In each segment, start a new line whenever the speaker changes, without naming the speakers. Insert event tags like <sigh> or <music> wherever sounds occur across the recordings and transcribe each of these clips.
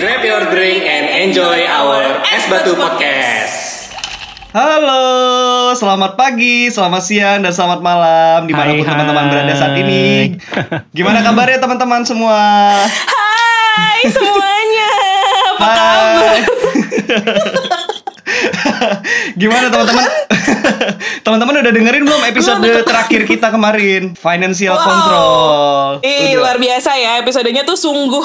Grab your drink and enjoy our Es Batu Podcast.
Halo, selamat pagi, selamat siang, dan selamat malam di
mana
pun
teman-teman
berada saat ini. <laughs> Gimana kabarnya teman-teman semua?
Hai semuanya, apa
Hai.
kabar? <laughs>
Gimana <laughs> teman-teman? <laughs> teman-teman udah dengerin belum episode terakhir kita kemarin? Financial
Wow.
Control.
Ih, luar biasa ya episodenya tuh sungguh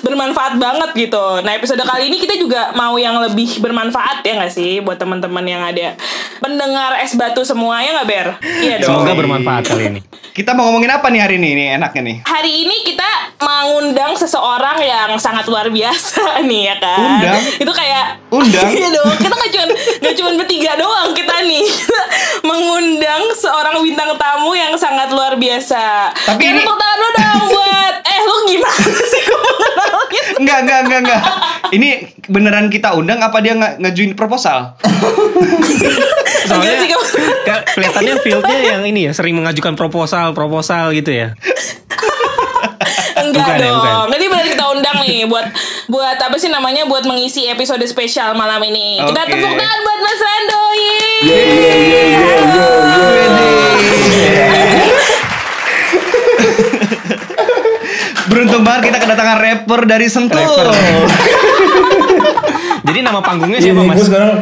bermanfaat banget gitu. Nah episode kali ini kita juga mau yang lebih bermanfaat ya nggak sih buat teman-teman yang ada pendengar es batu semua ya nggak ber? Iya dong.
Semoga bermanfaat kali ini.
Kita mau ngomongin apa nih hari ini? Nih enaknya nih.
Hari ini kita mengundang seseorang yang sangat luar biasa <laughs> nih ya kan.
Undang?
Itu kayak
Undang? <laughs>
Iya dong. Kita nggak cuma nggak cuma bertiga doang kita nih. <laughs> Mengundang seorang bintang tamu yang sangat luar biasa.
Tapi ini-
tepuk tangan lu dong buat eh lu gimana sih?
Enggak, enggak, enggak, enggak. Ini beneran kita undang apa dia nge- ngejuin proposal?
Enggak sih, kamu.
Ka- kelihatannya fieldnya yang ini ya sering mengajukan proposal proposal gitu ya. <laughs>
Enggak
Bukan ya,
dong.
bukan.
Jadi benar kita undang nih buat buat apa sih namanya buat mengisi episode spesial malam ini. Kita
Oke.
tepuk tangan buat Mas Rando. Yeay.
Beruntung banget kita kedatangan rapper dari Sentul.
Rapper. <laughs> Jadi nama panggungnya siapa
gue
mas?
sekarang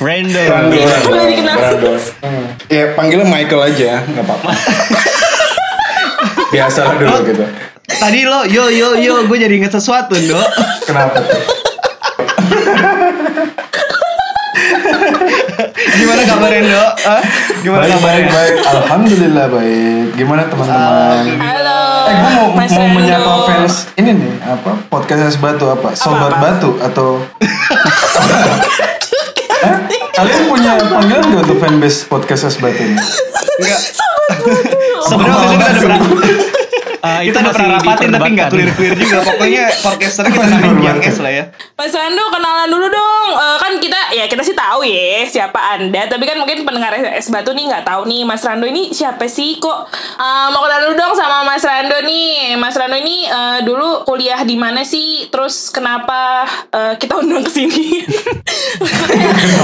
Brando.
Brando, Brando,
Boleh dikenal.
Brando. Hmm. Ya panggilnya Michael aja, nggak apa-apa. <laughs> Biasalah dulu gitu.
Tadi lo yo yo yo gue jadi inget sesuatu, Dok.
Kenapa tuh? <laughs>
Gimana kabarnya, Dok? Gimana
Baik, baik,
kabarnya?
baik. Alhamdulillah baik. Gimana teman-teman?
Halo.
Eh, gue mau,
Mas
mau
Rando.
menyapa fans ini nih, apa podcast es batu apa? Sobat
apa?
batu atau? <laughs> Kalian punya panggilan gak untuk fanbase podcast es batu ini?
Enggak. Sebenarnya waktu itu kita
Ah, itu
kita udah
masih
pernah rapatin tapi nggak clear clear juga. Pokoknya podcasternya kita Young
diperdebatkan.
S lah ya.
Mas Rando kenalan dulu dong. Eh, kan kita ya kita sih tahu ya siapa Anda, tapi kan mungkin pendengar es batu nih nggak tahu nih Mas Rando ini siapa sih kok Eh, mau kenal dulu dong sama Mas Rando nih. Mas Rando ini eh, dulu kuliah di mana sih? Terus kenapa eh, kita undang ke sini? <laughs>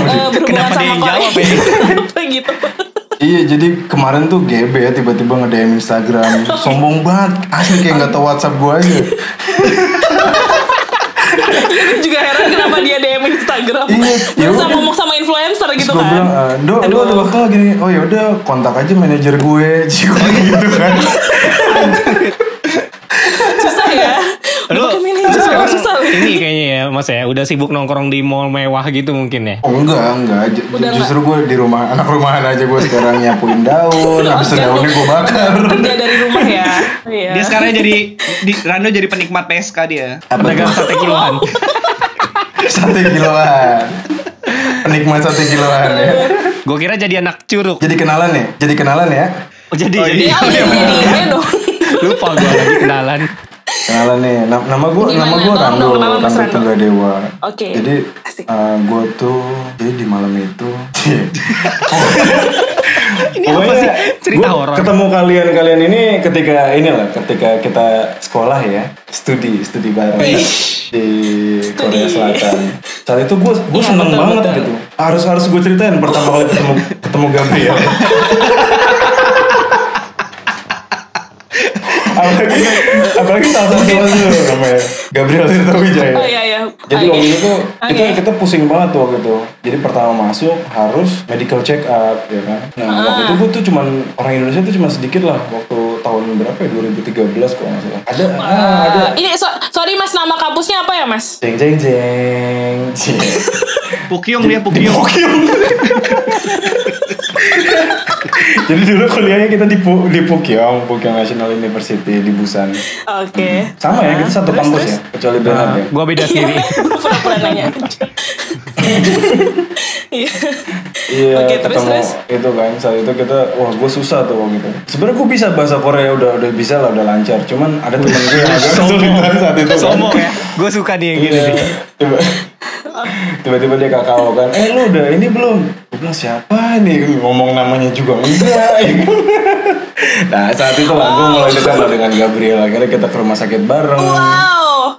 Eh, berhubungan
Kenapa dia
sama
yang
Korea.
jawab ya? <laughs>
Apa gitu.
Iya jadi kemarin tuh GB ya tiba-tiba nge-DM Instagram <laughs> Sombong banget Asli kayak gak tau Whatsapp gue aja
Iya, juga heran kenapa dia DM Instagram.
Iya, ya udah.
ngomong sama influencer gitu kan.
bilang "Eh, Do lu ada waktu gak gini Oh yaudah kontak aja manajer gue <laughs> gitu kan
Susah ya.
Lu
Pakai manajer
sekarang
susah.
ini kayaknya ya mas ya udah sibuk nongkrong di mall mewah gitu mungkin ya.
Oh enggak enggak J-
Udah
Justru gue di rumah Anak rumahan aja gue sekarang nyapuin daun Habis daunnya gue bakar
Kerja dari rumah ya. Iya.
Dia sekarang jadi di Rando jadi penikmat PSK dia.
Apa
Pedagang sate kiloan.
Sate kiloan Penikmat sate kiloan ya
Gue kira jadi anak curug.
Jadi kenalan ya Jadi kenalan ya
Oh, jadi
Oh,
jadi
Iya, iya, jadi ayo dong.
lupa gue lagi kenalan.
Kenalan nih, Na- nama gue
Gimana?
nama gue
Tolong
Rando,
dong, kenalan Mas
Rando
Rando.
Tunggadewa.
Oke.
Jadi
Asik.
gue tuh jadi di malam itu. <laughs>
Ini apa sih? Cerita
gua
horor.
Ketemu kalian kalian ini ketika inilah ketika kita sekolah ya, studi studi bareng di
Studi.
Korea Selatan. Saat itu gue gue
Iya,
seneng
betul,
banget
betul.
gitu. Harus harus gue ceritain pertama kali ketemu ketemu Gabriel. <laughs> apalagi apalagi salah satu itu namanya Gabriel Tirta Wijaya.
Oh iya iya.
Jadi
Oke.
waktu itu kita
Oke.
kita pusing banget tuh waktu itu. Jadi pertama masuk harus medical check up ya kan. Nah
Ah.
waktu itu gue tuh cuman orang Indonesia tuh cuma sedikit lah waktu tahun berapa ya 2013 kalau nggak salah. Ada ah, ada.
Ini so- sorry mas nama kampusnya apa ya mas?
Jeng jeng jeng.
Pukyong dia Pukyong. <laughs> <laughs>
Jadi dulu kuliahnya kita di Pu- di Pukyong, Pukyong National University di Busan.
Oke.
Sama ya kita satu
Terus,
kampus
terus?
ya, kecuali Bernard ya.
Gue beda sendiri.
Gue pura-pura <laughs> nanya. Iya.
Iya,
Oke, terus,
ketemu
terus?
itu kan saat itu kita wah gue susah tuh waktu itu. Sebenarnya gue bisa bahasa Korea udah udah bisa lah udah lancar. Cuman ada temen gue yang <laughs> agak kesulitan saat itu. kan.
Sombong ya. Gue suka nih yang gini
Iya. Tiba-tiba dia kakao kan, eh lu udah ini belum? Gue bilang siapa nih ngomong namanya juga enggak. <laughs> nah saat itu lah gue mulai dekat dengan Gabriel. Akhirnya kita ke rumah sakit bareng.
Wow,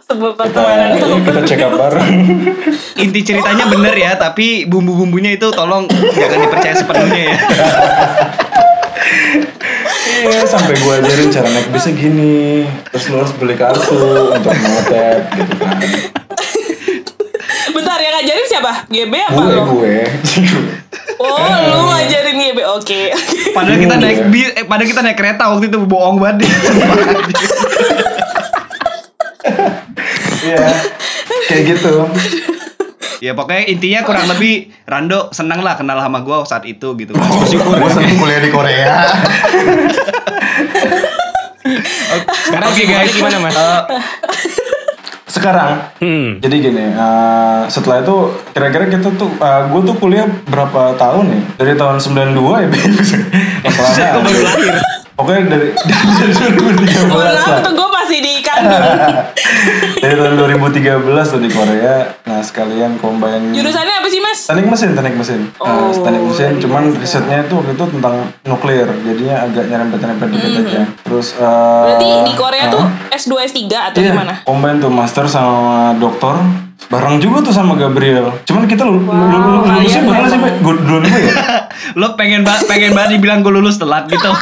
sebuah
kita
pertemanan
ya, kita check up bareng <laughs>
Inti ceritanya bener ya, tapi bumbu-bumbunya itu tolong jangan dipercaya sepenuhnya ya.
iya sampai gue ajarin cara naik bisnya gini terus lu harus beli kartu untuk ngetep gitu kan
Bentar yang ngajarin siapa? GB apa
gue
lo?
gue
Oh lu <laughs> ngajarin GB Oke
Padahal kita naik bi, eh, padahal kita naik kereta waktu itu bohong banget.
iya kayak gitu
ya pokoknya intinya kurang lebih Rando senang lah kenal sama gue saat itu gitu kan.
gue seneng kuliah di Korea <laughs>
Sekarang
Oke,
sih
guys.
gimana mas?
Eh,
sekarang
Hmm.
Jadi gini, eh, setelah itu kira-kira kita tuh, gue tuh kuliah berapa tahun nih? Dari tahun 92 ya,
baru <laughs> lahir?
Pokoknya dari, <laughs> dari 2013
Mohon
lah.
tuh gue masih di kandung <laughs>
Dari tahun 2013 tuh di Korea. Nah sekalian combine.
Jurusannya apa sih mas?
Teknik mesin, teknik mesin. Nah,
Oh,
teknik mesin, cuman risetnya itu waktu itu tentang nuklir, jadinya agak nyerempet-nyerempet dikit aja. Terus, eh,
Hmm. Berarti di Korea
ah,
tuh S2 S3 atau
iya,
gimana?
combine tuh master sama doktor. Bareng juga tuh sama Gabriel. Cuman kita lu, lu, lu, lu,
Wow,
lulusnya bareng sih. Gue duluan gue ya. <laughs>
lo pengen ba pengen banget dibilang gue lulus telat gitu. <laughs>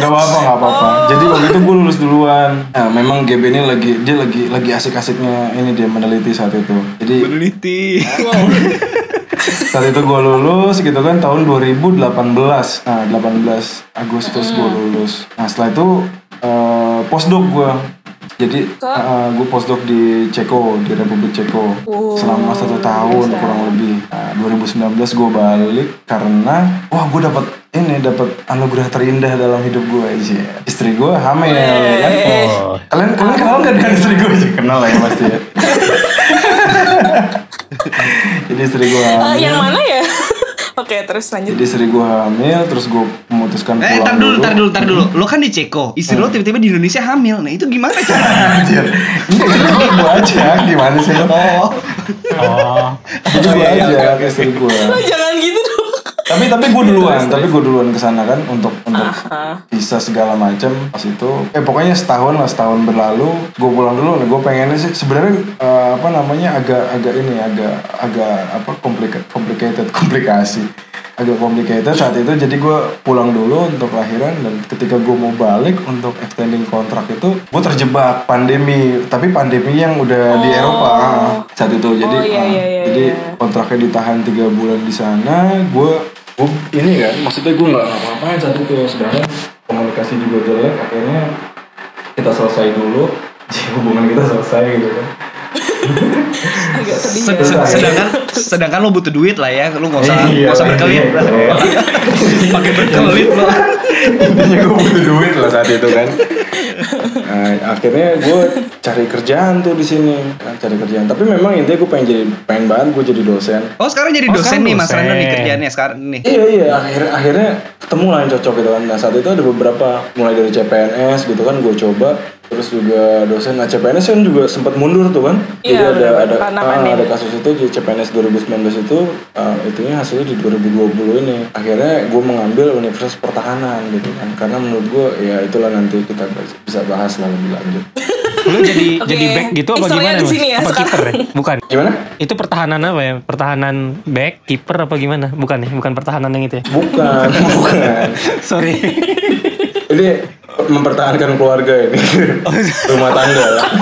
Gak apa-apa, gak apa-apa.
Oh.
Jadi waktu itu gue lulus duluan. Nah, memang GB ini lagi dia lagi lagi asik-asiknya ini dia meneliti saat itu. Jadi
Meneliti. <laughs>
saat itu gue lulus gitu kan tahun 2018. Nah, 18 Agustus gue lulus. Nah, setelah itu eh, postdoc gue. Jadi
Ke?
gue postdoc di Ceko, di Republik Ceko.
Oh,
selama satu tahun
bisa.
kurang lebih. Nah, 2019 gue balik karena wah gue dapat ini dapat anugerah terindah dalam hidup gue aja. Istri gue hamil ya kan.
Oh.
Kalian kalian kenal nggak dengan istri gue sih? Kenal lah ya pasti ya. <laughs> Jadi istri gue
Eh,
hamil.
yang mana ya? Oke terus lanjut
Jadi istri gue hamil, terus gue memutuskan
Eh,
pulang
tar dulu, tar dulu, tar dulu. Lo kan di Ceko, istri lo tiba-tiba di Indonesia hamil. Nah itu gimana cara? <laughs>
Anjir. Enggak, itu gue aja. Gimana sih lo?
Oh,
Oh.
Itu gue
iya,
aja ke istri gue.
Oh, Jangan gitu dong
tapi tapi gue duluan tapi gue duluan ke sana kan untuk untuk
Aha.
visa segala macam pas itu eh pokoknya setahun lah setahun berlalu gue pulang dulu nih gue pengennya sih sebenarnya eh, apa namanya agak agak ini agak agak apa complicated complicated <laughs> komplikasi. Agak complicated saat itu jadi gue pulang dulu untuk lahiran dan ketika gue mau balik untuk extending kontrak itu gue terjebak pandemi. Tapi pandemi yang udah di
Oh.
Eropa ah, saat itu jadi
Oh, iya, iya, iya,
jadi
iya.
kontraknya ditahan tiga bulan di sana gue gue ini kan maksudnya gue nggak ngapa-ngapain saat itu. Sedangkan komunikasi juga jelek akhirnya kita selesai dulu <laughs> hubungan kita selesai gitu kan
Agak sedih
se-
ya
se- sedangkan <laughs> sedangkan lo butuh duit lah ya, lo nggak usah
Iya,
nggak usah
iya,
berkelit,
iya. <laughs>
pakai berkelit lo.
intinya gue butuh duit lah saat itu kan nah, akhirnya gue cari kerjaan tuh di sini kan cari kerjaan tapi memang intinya gue pengen jadi pengen banget gue jadi dosen
Oh sekarang jadi
Oh,
dosen
sekarang
nih Mas. Rando nih kerjaannya sekarang nih.
Iya iya akhirnya akhirnya ketemu lah yang cocok gitu kan. Nah saat itu ada beberapa mulai dari CPNS gitu kan gue coba terus juga dosen. Nah CPNS kan juga sempat mundur tuh kan. Jadi
Iya,
ada
bener-bener,
ada
karena
ah,
pandemi.
ada kasus itu di CPNS 2019 itu ah, itunya hasilnya di 2020 ini. Akhirnya gue mengambil Universitas Pertahanan gitu kan. Karena menurut gue ya itulah nanti kita bisa bahas lah lebih lanjut. <laughs>
Lu jadi <laughs>
Oke.
jadi back gitu apa
Historia
gimana
di
mas?
sini ya
apa kiper ya? <laughs> Bukan.
Gimana?
Itu pertahanan apa ya? Pertahanan back, kiper apa gimana? Bukan ya? Bukan pertahanan yang itu ya?
Bukan, bukan.
Sorry.
Ini mempertahankan keluarga ini. <laughs> Rumah tangga lah. <laughs>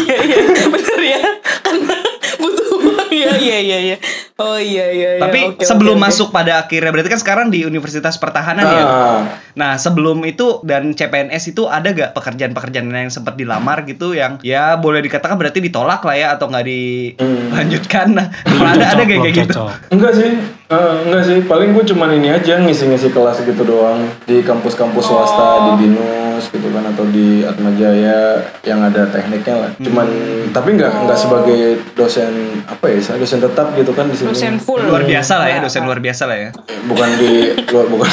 Iya iya bener ya Karena butuh uang ya iya iya iya Oh iya iya iya.
Tapi
Oke,
sebelum
oke.
masuk pada akhirnya berarti kan sekarang di Universitas Pertahanan ya.
Ah.
Nah sebelum itu dan CPNS itu ada gak pekerjaan-pekerjaan yang sempat dilamar gitu yang ya boleh dikatakan berarti ditolak lah ya atau nggak dilanjutkan? Nah, kalau ada ada kayak kayak gitu.
Enggak sih, Eh, enggak sih. Paling gue cuman ini aja ngisi-ngisi kelas gitu doang di kampus-kampus swasta di Binus gitu kan atau di Atmajaya yang ada tekniknya lah. Cuman tapi enggak enggak sebagai dosen apa ya, saya dosen tetap gitu kan di sini.
Dosen full
Luar biasa lah ya, dosen luar biasa lah ya.
Bukan di luar bukan.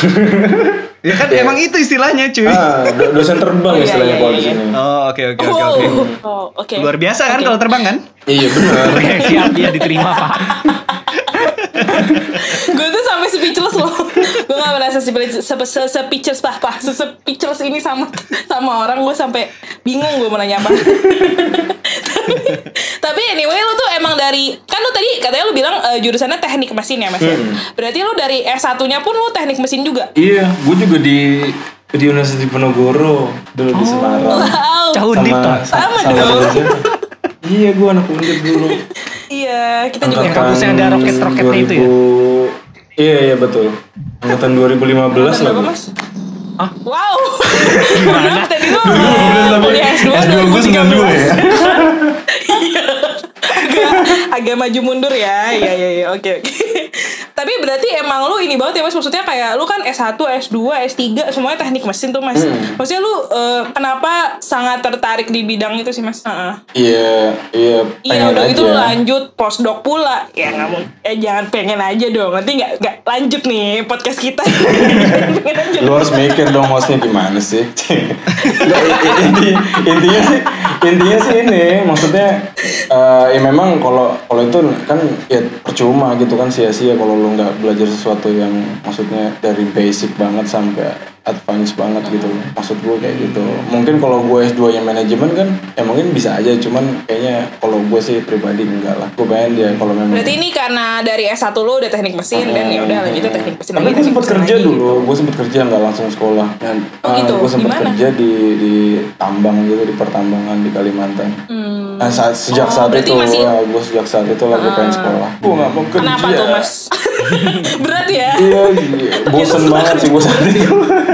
Ya kan emang itu istilahnya cuy.
ah, do- dosen terbang
Oh, iya,
istilahnya
iya,
kalau di
iya.
sini.
Oh oke oke oke
Oh,
oke.
oh, oke.
Luar biasa kan kalau terbang kan?
Iya benar. <laughs>
Siap ya diterima pak.
Gue tuh sampai speechless loh gue gak merasa speechless se se speechless pah pah se speechless ini sama sama orang gue sampai bingung gue mau nanya apa tapi anyway lu tuh emang dari kan lu tadi katanya lu bilang eh, jurusannya teknik mesin ya mas ya? berarti lu dari S1 nya pun lu teknik mesin juga
Iya, gue juga di di Universitas Diponegoro dulu di Semarang.
wow
Caudip tuh.
Sama dong.
Iya, gue anak undip dulu. <laughs>
iya kita juga
Yang kampusnya ada roket-roketnya itu ya?
2000 Iya, iya betul. Angkatan 2015 lah.
mas Wow <laughs> Gimana? Tadi lu
Tapi
kuliah S2
S2 gue 92 ya. <laughs>
Iya. agak agak maju mundur ya. Iya iya iya. Oke oke. Tapi berarti emang lu ini banget ya Mas. Maksudnya kayak lu kan S1, S2, S3 semuanya teknik mesin tuh Mas. Maksudnya lu eh, kenapa sangat tertarik di bidang itu sih Mas?
Iya, iya.
Iya udah lu lanjut postdoc pula. Ya nggak mau Eh jangan pengen aja dong. Nanti nggak nggak lanjut nih podcast kita. <laughs>
Lu harus mikir dong hostnya gimana sih. <laughs> Nggak, i- inti, intinya sih intinya sih ini. Maksudnya eh, ya memang kalau kalau itu kan ya percuma gitu kan sia-sia kalau lu nggak belajar sesuatu yang maksudnya dari basic banget sampai advance banget gitu. Maksud gue kayak gitu. Mungkin kalau gue S2 yang manajemen kan ya mungkin bisa aja cuman kayaknya kalau gue sih pribadi enggak lah. Gue pengen dia kalau memang
Berarti ini karena dari S1 lu udah teknik mesin Dan ya udah lanjutnya teknik mesin lagi,
gue
mesin
kerja
lagi.
dulu, gue sempat kerja nggak langsung sekolah. Dan
Oh gitu?
gue sempat
Gimana?
kerja di di tambang gitu di pertambangan di Kalimantan. Nah saat,
Oh,
sejak saat
berarti
itu,
masih- Ah.
gue sejak saat itu lah gue pengen sekolah. Gue nggak mau kerja.
Kenapa tuh mas? <laughs> Berat ya?
Iya, iya. bosen banget sih gue saat itu.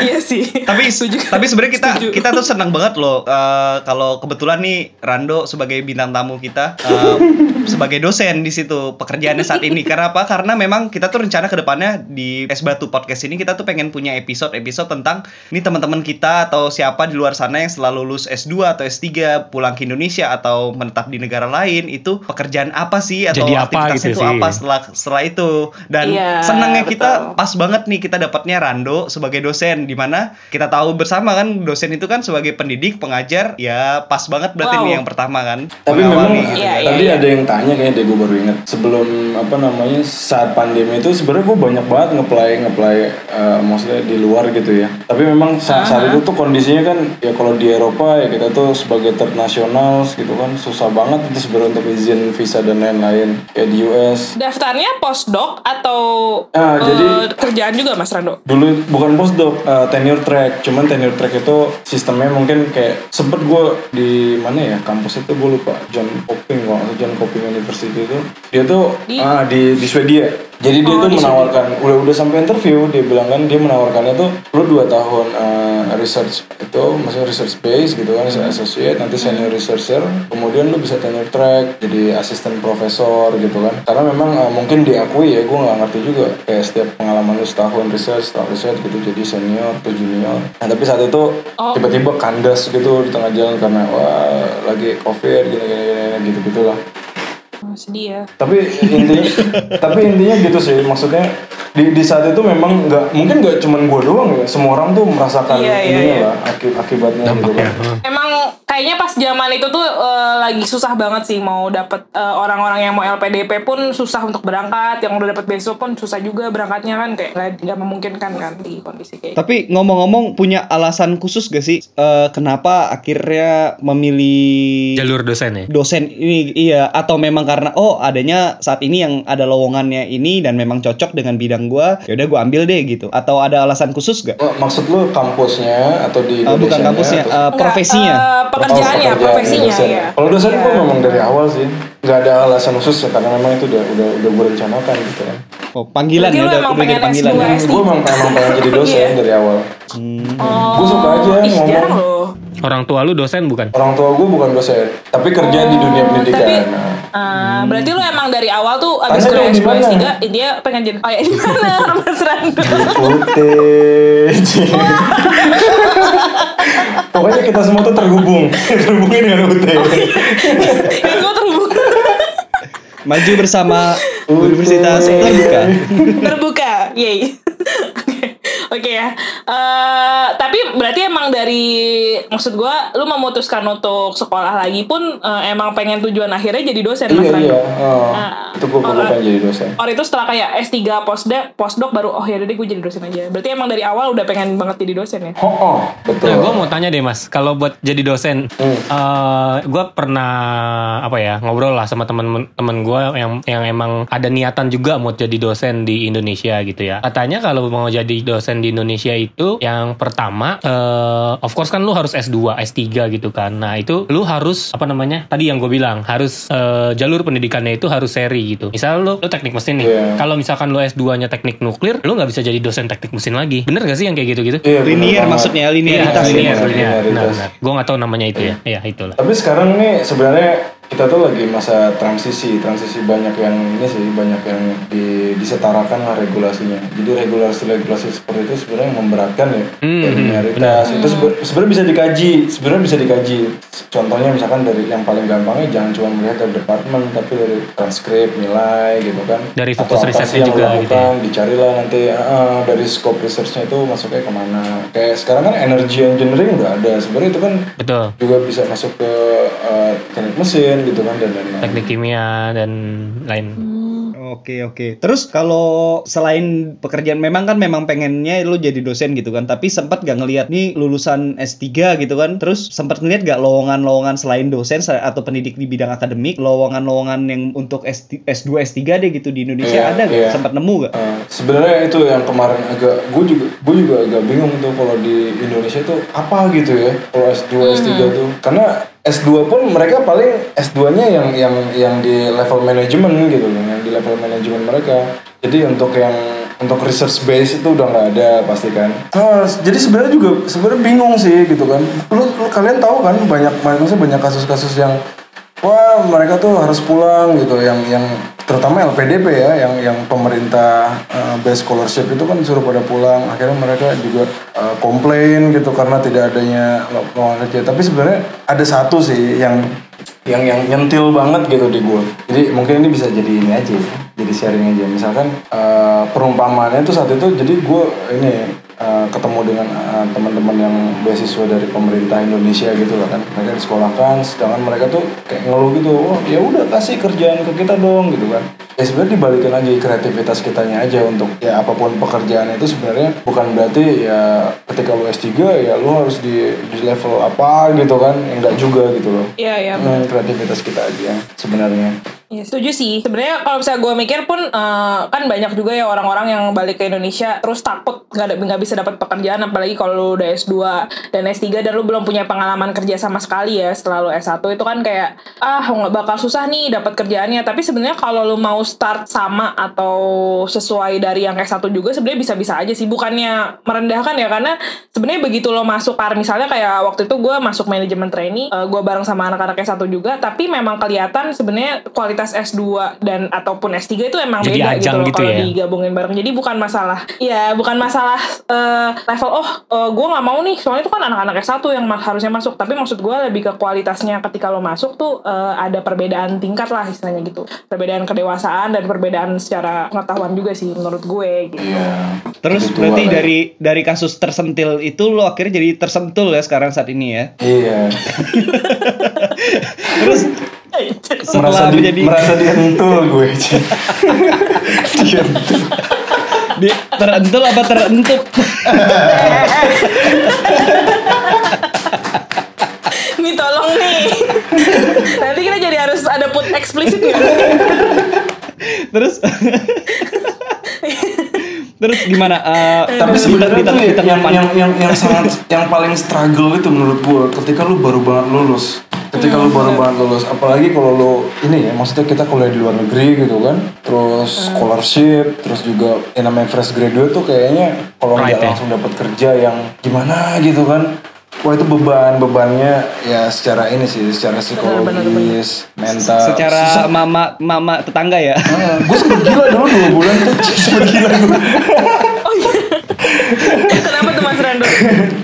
iya sih
tapi
Setuju.
tapi sebenarnya kita
Setuju.
kita tuh senang banget loh eh, kalau kebetulan nih Rando sebagai bintang tamu kita eh, sebagai dosen di situ pekerjaannya saat ini karena apa karena memang kita tuh rencana ke depannya di es batu podcast ini kita tuh pengen punya episode episode tentang ini teman-teman kita atau siapa di luar sana yang selalu lulus S2 atau S3 pulang ke Indonesia atau menetap di negara lain itu pekerjaan apa sih atau
Jadi apa
aktivitasnya
gitu
itu
sih.
apa setelah setelah itu dan
Iya,
senangnya kita
betul.
pas banget nih kita dapatnya Rando sebagai dosen di mana kita tahu bersama kan dosen itu kan sebagai pendidik pengajar ya pas banget berarti
Wow.
nih yang pertama kan
Tapi memang
gitu
Iya,
kan.
iya,
tadi
iya.
ada yang tanya kayaknya deh gue baru inget sebelum apa namanya saat pandemi itu sebenarnya gue banyak banget ngeplay ngeplay eh, maksudnya di luar gitu ya. Tapi memang saat, saat itu tuh kondisinya kan ya kalau di Eropa ya kita tuh sebagai third nationals gitu kan susah banget itu sebenarnya untuk izin visa dan lain-lain kayak di US.
Daftarnya postdoc atau
Ah,
eh,
jadi-
kerjaan juga mas Rando?
Dulu bukan postdoc, eh, tenure track. Cuman tenure track itu sistemnya mungkin kayak sempet gue di mana ya kampus itu gue lupa. John Hopkins kalau John Hopkins University itu. Dia tuh
Di-
ah di di Swedia. Jadi dia
Oh,
tuh menawarkan udah udah sampai interview dia bilang kan dia menawarkannya tuh lu dua tahun eh, research itu maksudnya research base gitu kan associate nanti senior researcher kemudian lu bisa tenure track jadi asisten profesor gitu kan. Karena memang eh, mungkin diakui ya gue nggak ngerti juga. Kayak setiap pengalaman lu setahun research setahun research gitu jadi senior atau junior nah tapi saat itu
Oh.
tiba-tiba kandas gitu di tengah jalan karena wah lagi covid gini gini, gini gitu gitulah
Oh, sedih ya.
tapi intinya <laughs> tapi intinya gitu sih maksudnya di, di saat itu memang nggak mungkin nggak cuman gue doang ya semua orang tuh merasakan
Iya, iya,
ininya
iya.
lah aki- akibatnya gitu kan
Emang kayaknya pas zaman itu tuh eh, lagi susah banget sih mau dapet eh, orang-orang yang mau LPDP pun susah untuk berangkat, yang udah dapet beasiswa pun susah juga berangkatnya kan kayak nggak memungkinkan kan di kondisi kayak. gitu.
Tapi ngomong-ngomong punya alasan khusus gak sih eh, kenapa akhirnya memilih
Jalur dosen ya.
dosen ini iya atau memang karena oh adanya saat ini yang ada lowongannya ini dan memang cocok dengan bidang gua ya udah gua ambil deh gitu atau ada alasan khusus gak?
Oh, maksud lu kampusnya atau di
Eh, bukan kampusnya,
atau-
Enggak,
profesinya.
eh, pekerjaannya,
Oh,
profesinya
dosen.
ya.
Kalau dosen
Iya.
gue memang dari awal sih nggak ada alasan khusus ya karena memang itu udah udah udah gue rencanakan gitu kan.
Oh, panggilan
Berarti
ya
lu
udah,
emang
udah jadi
pengen
panggilan.
S2,
ya.
S3.
gue memang emang pengen jadi dosen
Iya.
dari awal.
Oh,
Gua suka aja
ih,
ngomong.
jarang loh.
Orang tua lu dosen bukan?
Orang tua gue bukan dosen, tapi kerja di dunia
Oh,
pendidikan.
tapi-
Nah,
Ah, berarti lu emang dari awal tuh abis kuliah
dong, di
S2
mana?
S3 dia pengen jadi oh ya di mana <laughs> Mas Rando?
Putih. Pokoknya kita semua tuh terhubung, <laughs> terhubungin dengan UT.
Ini gue terbuka
Maju bersama Universitas Terbuka.
terbuka, yay. Eh, tapi berarti emang dari maksud gua lu memutuskan untuk sekolah lagi pun eh, emang pengen tujuan akhirnya jadi dosen Mas
iya iya. Oh.
Ah,
itu gue gue pengen jadi dosen
Or itu setelah kayak S3 postdoc, postdoc baru oh ya udah deh gue jadi dosen aja. Berarti emang dari awal udah pengen banget jadi dosen ya?
oh, oh betul
Nah, gue mau tanya deh mas, kalau buat jadi dosen,
Hmm.
gue pernah apa ya ngobrol lah sama temen-temen gue yang yang emang ada niatan juga mau jadi dosen di Indonesia gitu ya. Katanya kalau mau jadi dosen di Indonesia itu yang pertama, eh, of course kan lu harus S2, S3 gitu kan. Nah itu lu harus apa namanya? Tadi yang gue bilang harus eh, jalur pendidikannya itu harus seri gitu. Misal lu, lu teknik mesin nih,
Iya.
kalau misalkan lu S2-nya teknik nuklir, lu nggak bisa jadi dosen teknik mesin lagi. Bener gak sih yang kayak gitu-gitu?
Iya, bener
Linear
banget.
maksudnya,
Iya,
linearitas ya.
linear, linear.
Linearitas.
Benar, benar. Gue gak tahu namanya itu ya. Iya, itulah.
Tapi sekarang nih sebenarnya kita tuh lagi masa transisi, transisi banyak yang ini sih, banyak yang di, disetarakan lah regulasinya. Jadi regulasi-regulasi seperti itu sebenarnya memberatkan ya.
Hmm,
Kayak linearitas itu sebe- sebenarnya bisa dikaji, sebenarnya bisa dikaji. Contohnya misalkan dari yang paling gampangnya jangan cuma melihat dari departemen, tapi dari transkrip, nilai gitu kan.
Dari fokus risetnya
yang
juga gitu ya.
dicarilah nanti ah, dari scope researchnya itu masuknya ke mana. Kayak sekarang kan energy engineering udah ada. Sebenarnya itu kan
Betul.
juga bisa masuk ke uh, teknik mesin gitu kan dan lain-lain.
Teknik kimia dan lain.
Oke oke. Terus kalau selain pekerjaan memang kan memang pengennya lu jadi dosen gitu kan, tapi sempat gak ngelihat nih lulusan S3 gitu kan. Terus sempat ngeliat gak lowongan-lowongan selain dosen se- atau pendidik di bidang akademik, lowongan-lowongan yang untuk S S2 S3 deh gitu di Indonesia
Iya,
ada gak?
iya.
Sempat nemu gak?
Uh, sebenarnya itu yang kemarin agak gue juga gue juga agak bingung tuh kalau di Indonesia tuh apa gitu ya kalau S2 S3 tuh karena S2 pun mereka paling S2-nya yang yang yang di level manajemen gitu loh yang di level manajemen mereka. Jadi untuk yang untuk research base itu udah nggak ada pasti kan. Ah, jadi sebenarnya juga sebenarnya bingung sih gitu kan. Lu, lu kalian tahu kan banyak maksudnya banyak kasus-kasus yang wah mereka tuh harus pulang gitu. Yang yang terutama LPDP ya yang yang pemerintah uh, base scholarship itu kan suruh pada pulang. Akhirnya mereka juga uh, komplain gitu karena tidak adanya lowongan kerja. Tapi sebenarnya ada satu sih yang yang yang nyentil banget gitu di gue jadi mungkin ini bisa jadi ini aja jadi sharing aja. Misalkan uh, perumpamaannya itu saat itu jadi gue ini uh, ketemu dengan uh, teman-teman yang beasiswa dari pemerintah Indonesia gitu lah kan. Mereka disekolahkan sedangkan mereka tuh kayak ngeluh gitu oh ya udah kasih kerjaan ke kita dong gitu kan. Ya sebenarnya dibalikin lagi kreativitas kitanya aja untuk ya apa pun pekerjaan itu sebenarnya bukan berarti ya ketika lu S3 ya lu harus di di level apa gitu kan. Ya enggak juga gitu loh.
Iya, iya.
Hmm, kreativitas kita aja sebenarnya
Iya setuju sih. Sebenarnya kalau misalnya gue mikir pun eh, kan banyak juga ya orang-orang yang balik ke Indonesia terus takut nggak nggak bisa dapat pekerjaan apalagi kalau lu udah S2 dan S3 dan lu belum punya pengalaman kerja sama sekali ya setelah lu S1 itu kan kayak ah nggak bakal susah nih dapat kerjaannya. Tapi sebenarnya kalau lu mau start sama atau sesuai dari yang S1 juga sebenarnya bisa-bisa aja sih. Bukannya merendahkan ya karena sebenarnya begitu lo masuk kar misalnya kayak waktu itu gue masuk manajemen trainee eh, gue bareng sama anak-anak S1 juga tapi memang kelihatan sebenarnya kualitas S2 dan ataupun S3 itu emang
Jadi
beda gitu
ajang
loh
gitu
kalau
ya?
digabungin bareng. Jadi bukan masalah ya bukan masalah eh, level oh gue nggak mau nih. Soalnya itu kan anak-anak S1 yang harusnya masuk. Tapi maksud gue lebih ke kualitasnya ketika lo masuk tuh eh, ada perbedaan tingkat lah istilahnya gitu. Perbedaan kedewasaan dan perbedaan secara pengetahuan juga sih menurut gue gitu.
Iya.
Terus
Lebih tua
berarti
lah ya.
dari dari kasus tersentil itu lo akhirnya jadi tersentul ya sekarang saat ini ya.
iya <laughs>
Terus
merasa
setelah
di,
menjadi
merasa dientul gue <laughs> dientul
di, terentul apa terentuk? <laughs>
Nih tolong nih. Nanti kita jadi harus ada put eksplisit nggak?
Terus Terus gimana? Eh,
tapi sebenarnya
di-
tuh
di-
ya, yang, yang yang yang sangat yang paling struggle itu menurut gue ketika lu baru banget lulus ketika lu baru banget lulus apalagi kalau lu ini ya maksudnya kita kuliah di luar negeri gitu kan terus scholarship terus juga yang namanya fresh graduate tuh kayaknya kalau
Right,
nggak
ya.
langsung dapat kerja yang gimana gitu kan Wah itu beban bebannya ya secara ini sih secara psikologis mental
secara
Susah.
mama mama tetangga ya.
gue sempet gila dulu dua bulan tuh sempet gila gue
Kenapa tuh Mas Rando? <laughs>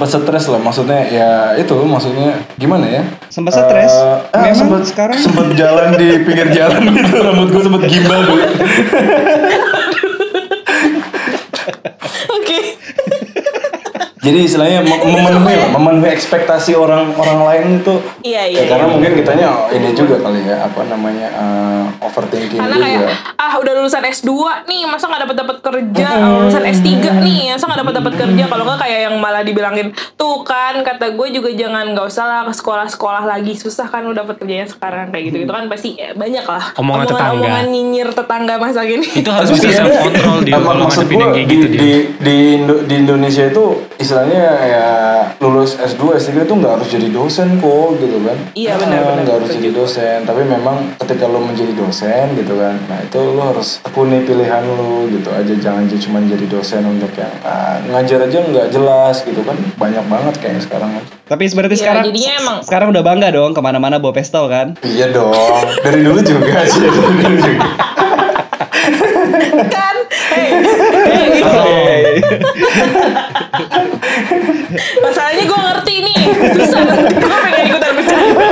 sempat stres lah maksudnya ya itu maksudnya gimana ya
Sempat stres?
Eh,
Memang
sempet
sekarang?
sempet jalan di pinggir jalan <laughs> gitu rambut gue sempet gimbal dulu <laughs>
Oke.
Jadi istilahnya mem- memenuhi lah, memenuhi ekspektasi orang orang lain itu.
Iya,
Ya,
iya,
karena
iya.
mungkin kitanya ini juga kali ya, apa namanya uh, overthinking
Karena
juga.
kayak ah udah lulusan S2 nih masa nggak dapat dapat kerja, Ah, lulusan S3 nih masa nggak dapat dapat kerja. Kalau nggak kayak yang malah dibilangin tuh kan kata gue juga jangan nggak usah lah ke sekolah-sekolah lagi susah kan lu dapat kerjanya sekarang kayak gitu gitu kan pasti ya, banyak lah
Omongan tetangga.
omongan nyinyir tetangga masa gini.
Itu harus bisa
sebenarnya,
self control dia
apa,
kalau
maksud
kayak
di,
gitu
di, di, Indo- di Indonesia itu istilahnya ya lulus S2, S3 itu nggak harus jadi dosen kok gitu kan
Iya, benar,
Ah,
benar.
nggak harus jadi dosen tapi memang ketika lo menjadi dosen gitu kan nah itu lo harus tekuni pilihan lo gitu aja jangan j- cuma jadi dosen untuk yang ah, ngajar aja nggak jelas gitu kan banyak banget kayaknya sekarang
Tapi berarti
Iya,
sekarang
jadinya emang-
sekarang udah bangga dong ke mana-mana bawa pistol kan?
iya dong dari dulu juga sih dari dulu juga.
kan? Hey, hey, gitu. Masalahnya gue ngerti nih. Susah. Gue pengen ikutan bercanda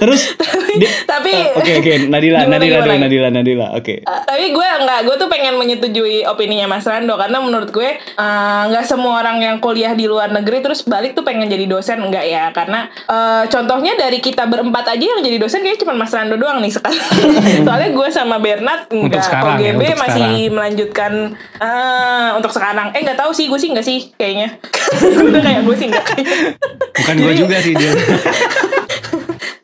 Terus <laughs> di-
Tapi
Oke oke Nadila
Gimana,
Nadila
gimana?
Nadila Nadila oke.
Uh, tapi gue nggak gue tuh pengen menyetujui opininya Mas Rando karena menurut gue uh, nggak semua orang yang kuliah di luar negeri terus balik tuh pengen jadi dosen enggak ya karena uh, contohnya dari kita berempat aja yang jadi dosen kayaknya cuma Mas Rando doang nih sekarang <laughs> soalnya gue sama Bernard enggak
sekarang ya,
OGB
untuk
masih
sekarang.
melanjutkan uh, untuk sekarang eh nggak tahu sih gue sih nggak sih kayaknya <laughs> udah kayak gue sih nggak
Bukan gue juga sih dia.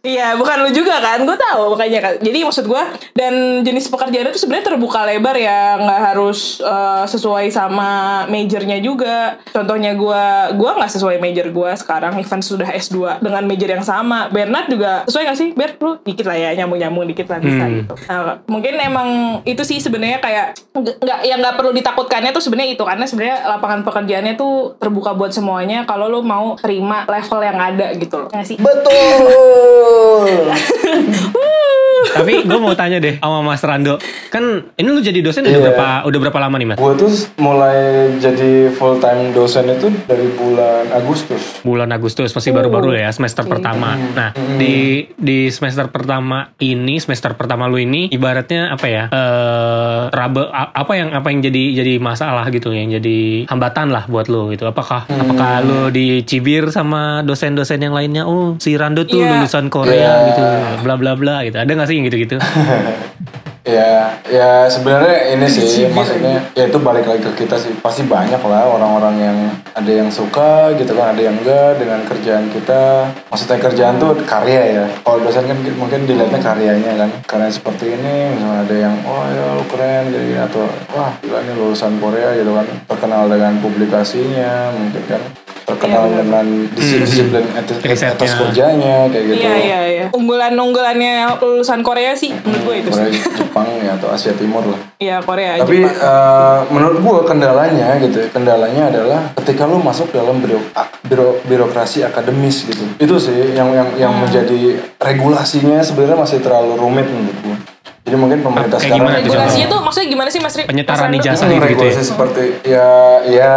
Iya, bukan lu juga kan? Gue tahu makanya kan. Jadi maksud gue dan jenis pekerjaan itu sebenarnya terbuka lebar ya, nggak harus eh, sesuai sama majornya juga. Contohnya gue, gue nggak sesuai major gue sekarang. Ivan sudah S2 dengan major yang sama. Bernard juga sesuai nggak sih? Bert, lu dikit lah ya, nyambung-nyambung dikit lah bisa
Hmm.
gitu. Nah, mungkin emang itu sih sebenarnya kayak nggak nggak- yang nggak perlu ditakutkannya tuh sebenarnya itu karena sebenarnya lapangan pekerjaannya tuh terbuka buat semuanya kalau lu mau terima level yang ada gitu loh. Nggak sih?
betul <laughs>
Tapi gue mau tanya deh sama Mas Rando. Kan ini lu jadi dosen udah
Iya.
berapa udah berapa lama nih Mas?
gue tuh mulai jadi full time dosen itu dari bulan Agustus
Bulan Agustus masih baru-baru ya semester pertama. Nah di di semester pertama ini semester pertama lu ini ibaratnya apa ya? Eh rabe apa yang apa yang jadi jadi masalah gitu yang jadi hambatan lah buat lu gitu. Apakah apakah lu dicibir sama dosen-dosen yang lainnya? Oh si Rando tuh
Iya.
lulusan Korea
Iya.
gitu, bla bla bla gitu. Ada nggak sih yang gitu-gitu? <laughs>
Ya, ya sebenarnya ini sih maksudnya ya itu balik lagi ke kita sih. Pasti banyak lah orang-orang yang ada yang suka gitu kan ada yang enggak dengan kerjaan kita. Maksudnya kerjaan tuh karya ya. Kalau dosen kan mungkin dilihatnya karyanya kan. Karya seperti ini misalnya ada yang oh ya lu keren gini, gini atau wah gila ini lulusan Korea gitu kan. Terkenal dengan publikasinya mungkin kan terkenal
Iya, benar.
dengan disiplin etis,
Risetnya.
atas kerjanya kayak gitu
Iya iya iya. Unggulan-unggulannya lulusan Korea sih menurut gue itu
Korea,
sih.
Jepang ya atau Asia Timur lah
Iya Korea.
Tapi
Jepang.
eh, menurut gua kendalanya gitu, ya, kendalanya adalah ketika lu masuk dalam biro, biro- birokrasi akademis gitu. Itu sih yang yang yang
Hmm.
menjadi regulasinya sebenarnya masih terlalu rumit menurut gua. Jadi mungkin pemerintah
Kayak
sekarang
gimana
Regulasinya tuh maksudnya gimana sih Mas Rik?
Penyetaraan ijazah gitu, gitu
regulasi
ya.
seperti ya ya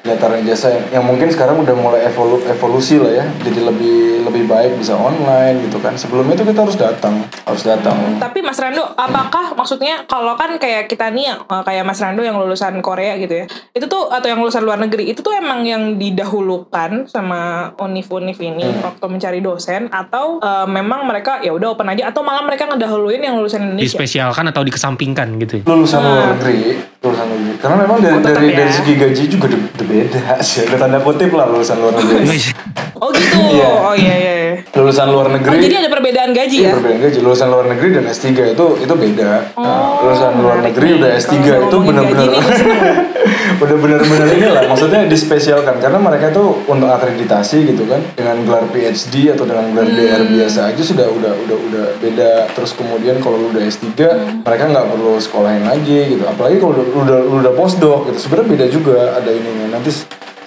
penyetaraan ijazah yang, yang mungkin sekarang udah mulai evolu, evolusi lah ya. Jadi lebih lebih baik bisa online gitu kan. Sebelumnya itu kita harus datang, harus datang.
Tapi Mas Rando, apakah maksudnya kalau kan kayak kita nih yang, eh, kayak Mas Rando yang lulusan Korea gitu ya, itu tuh atau yang lulusan luar negeri itu tuh emang yang didahulukan sama univ-univ ini
Hmm.
waktu mencari dosen atau eh, memang mereka ya udah open aja atau malah mereka ngedahuluin yang lulusan Indonesia?
Dispesialkan atau dikesampingkan gitu.
lulusan luar negeri lulusan luar negeri karena memang dari dari,
ya.
dari segi gaji juga udah, beda sih ada tanda kutip lah lulusan luar negeri
Oh gitu.
Iya.
Oh iya iya.
Lulusan luar
Oh,
negeri
jadi ada perbedaan gaji
Iya,
ya?
perbedaan gaji. Lulusan luar negeri dan S3 itu itu beda. Nah,
Oh,
lulusan luar negeri udah S3
Kalau
itu benar-benar <laughs> udah benar-benar ini lah maksudnya dispesialkan. Karena mereka tuh untuk akreditasi gitu kan dengan gelar PhD atau dengan gelar DR
Hmm.
biasa aja sudah udah udah udah beda. Terus kemudian kalau lu udah S3
Hmm.
mereka nggak perlu sekolahin lagi gitu. Apalagi kalau lu udah lu udah postdoc gitu. Sebenarnya beda juga ada ininya. Nanti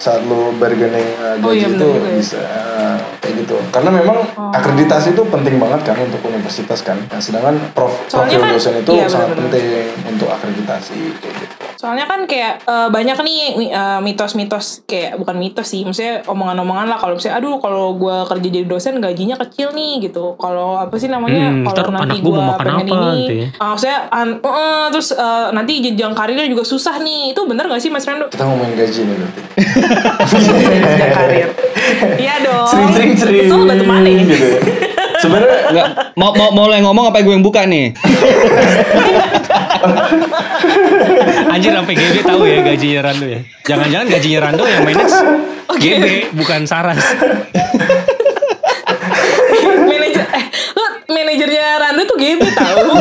saat lu bargaining uh, gaji
Oh, iya,
itu
juga ya.
bisa uh, kayak gitu karena memang akreditasi itu penting banget kan untuk universitas kan nah, sedangkan prof
Soalnya
profil
kan-
dosen itu
iya,
sangat
benar-benar.
penting untuk akreditasi kayak gitu
Soalnya kan kayak eh, banyak nih eh, mitos-mitos kayak bukan mitos sih, maksudnya omongan-omongan lah kalau misalnya aduh kalau gua kerja jadi dosen gajinya kecil nih gitu. Kalau apa sih namanya?
Hmm,
kalau
anak
nanti
gua mau
gua
makan
pengen
apa
ini,
gitu ya.
ah, maksudnya an- eh, eh, terus eh, nanti jenjang karirnya juga susah nih. Itu bener gak sih Mas Rando?
Kita ngomongin gaji nih berarti. <laughs>
jenjang karir. Iya dong.
Sering-sering sering.
Itu batu mana?
Gitu ya. Sebenarnya
Enggak, mau mau mau lo yang ngomong apa gue yang buka nih?
Anjir sampai GB tahu ya gajinya Rando ya. Jangan-jangan gajinya Rando yang manage GB bukan Saras.
manajer eh manajernya Rando tuh GB tahu.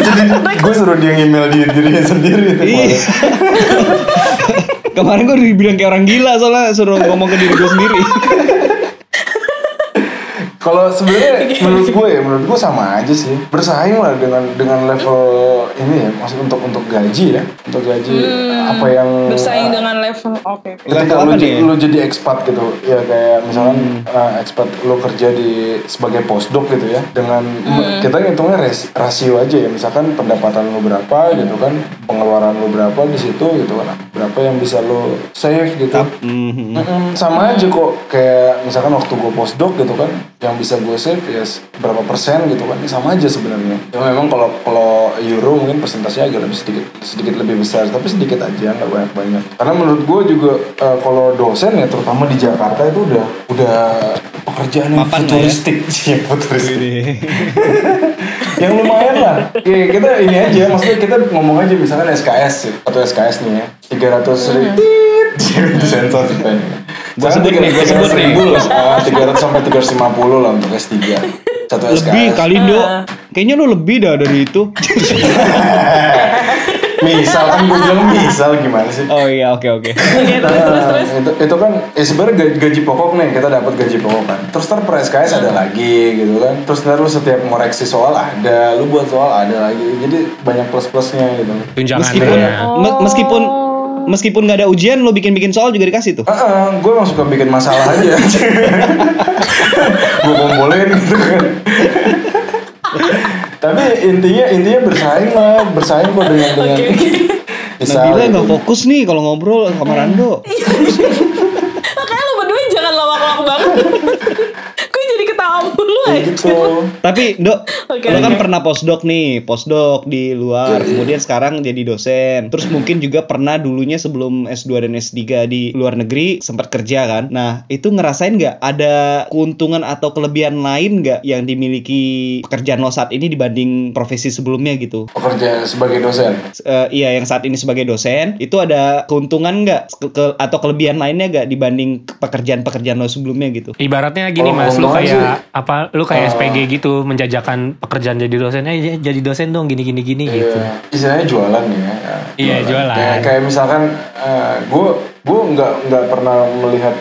<laughs>
gue suruh dia email diri dirinya sendiri itu.
Iya. Kemarin <laughs> gue dibilang kayak orang gila soalnya suruh ngomong ke diri gue sendiri. <laughs>
Kalau sebenarnya menurut gue ya, menurut gue sama aja sih. Bersaing lah dengan dengan level ini ya, maksud untuk untuk gaji ya, untuk gaji apa yang
Hmm. bersaing dengan level oke. oke.
ketika
Level
lu,
nih?
lu jadi expat gitu ya kayak misalkan uh, expat lu kerja di sebagai postdoc gitu ya dengan kita ngitungnya res- rasio aja ya misalkan pendapatan lu berapa gitu kan pengeluaran lu berapa di situ gitu kan berapa yang bisa lu save gitu
Mhm.
Mm-mm, sama aja kok kayak misalkan waktu gue postdoc gitu kan yang bisa gue save ya s- berapa persen gitu kan ini sama aja sebenarnya ya memang kalau kalau euro mungkin persentasenya agak lebih sedikit sedikit lebih besar tapi sedikit aja nggak banyak banyak. Karena menurut gue juga eh, kalau dosen ya terutama di Jakarta itu udah udah pekerjaan yang
Mapan lah ya.
futuristik. Sih <laughs> futuristik. <laughs> Yang lumayan lah. Ya, kita ini aja maksudnya kita ngomong aja misalkan SKS sih atau SKS nih ya 300 ribu di sensor kita ini
Gua sebut nih, gua sebut nih.
ribu lah Ah, 300 sampai 350 lah untuk S3 satu SKS
Lebih kali do. Kayaknya lu lebih dah dari itu. <laughs>
misal kan gue bilang misal gimana sih
Oh iya, oke oke.
Oke, <laughs> terus terus terus.
itu, itu kan ya sebenarnya gaji, gaji pokok nih kita dapat gaji pokok kan terus ntar per SKS ada lagi gitu kan terus ntar lu setiap ngoreksi soal ada lu buat soal ada lagi jadi banyak plus plusnya gitu
Meskipun
Tunjangannya.
me- meskipun meskipun nggak ada ujian lo bikin-bikin soal juga dikasih tuh.
Ah, gue emang suka bikin masalah aja <laughs> gue kumpulin gitu kan tapi intinya intinya bersaing lah bersaing kok dengan dengan misal
Nabila nggak fokus nih kalau ngobrol sama Rando. <laughs>
Makanya lu berdua jangan lawak-lawak banget.
Kayak
aja.
gitu
Tapi Dok,
Oke,
lo kan
oke.
pernah postdoc nih, postdoc di luar, kemudian sekarang jadi dosen. Terus mungkin juga pernah dulunya sebelum S2 dan S3 di luar negeri sempat kerja kan. Nah, itu ngerasain nggak ada keuntungan atau kelebihan lain nggak yang dimiliki pekerjaan lo saat ini dibanding profesi sebelumnya gitu?
pekerja sebagai dosen
Eh, iya yang saat ini sebagai dosen itu ada keuntungan nggak ke- ke- atau kelebihan lainnya nggak dibanding pekerjaan-pekerjaan lo sebelumnya gitu?
Ibaratnya gini
Kalau
mas, lu
ngomong
kayak apa? Lu kayak
eh,
SPG gitu, menjajakan pekerjaan jadi dosen. Eh jadi dosen dong, gini gini gini gitu.
Iya, istilahnya jualan ya. ya.
Iya, jualan.
Kayak, kayak misalkan gue gue nggak nggak pernah melihat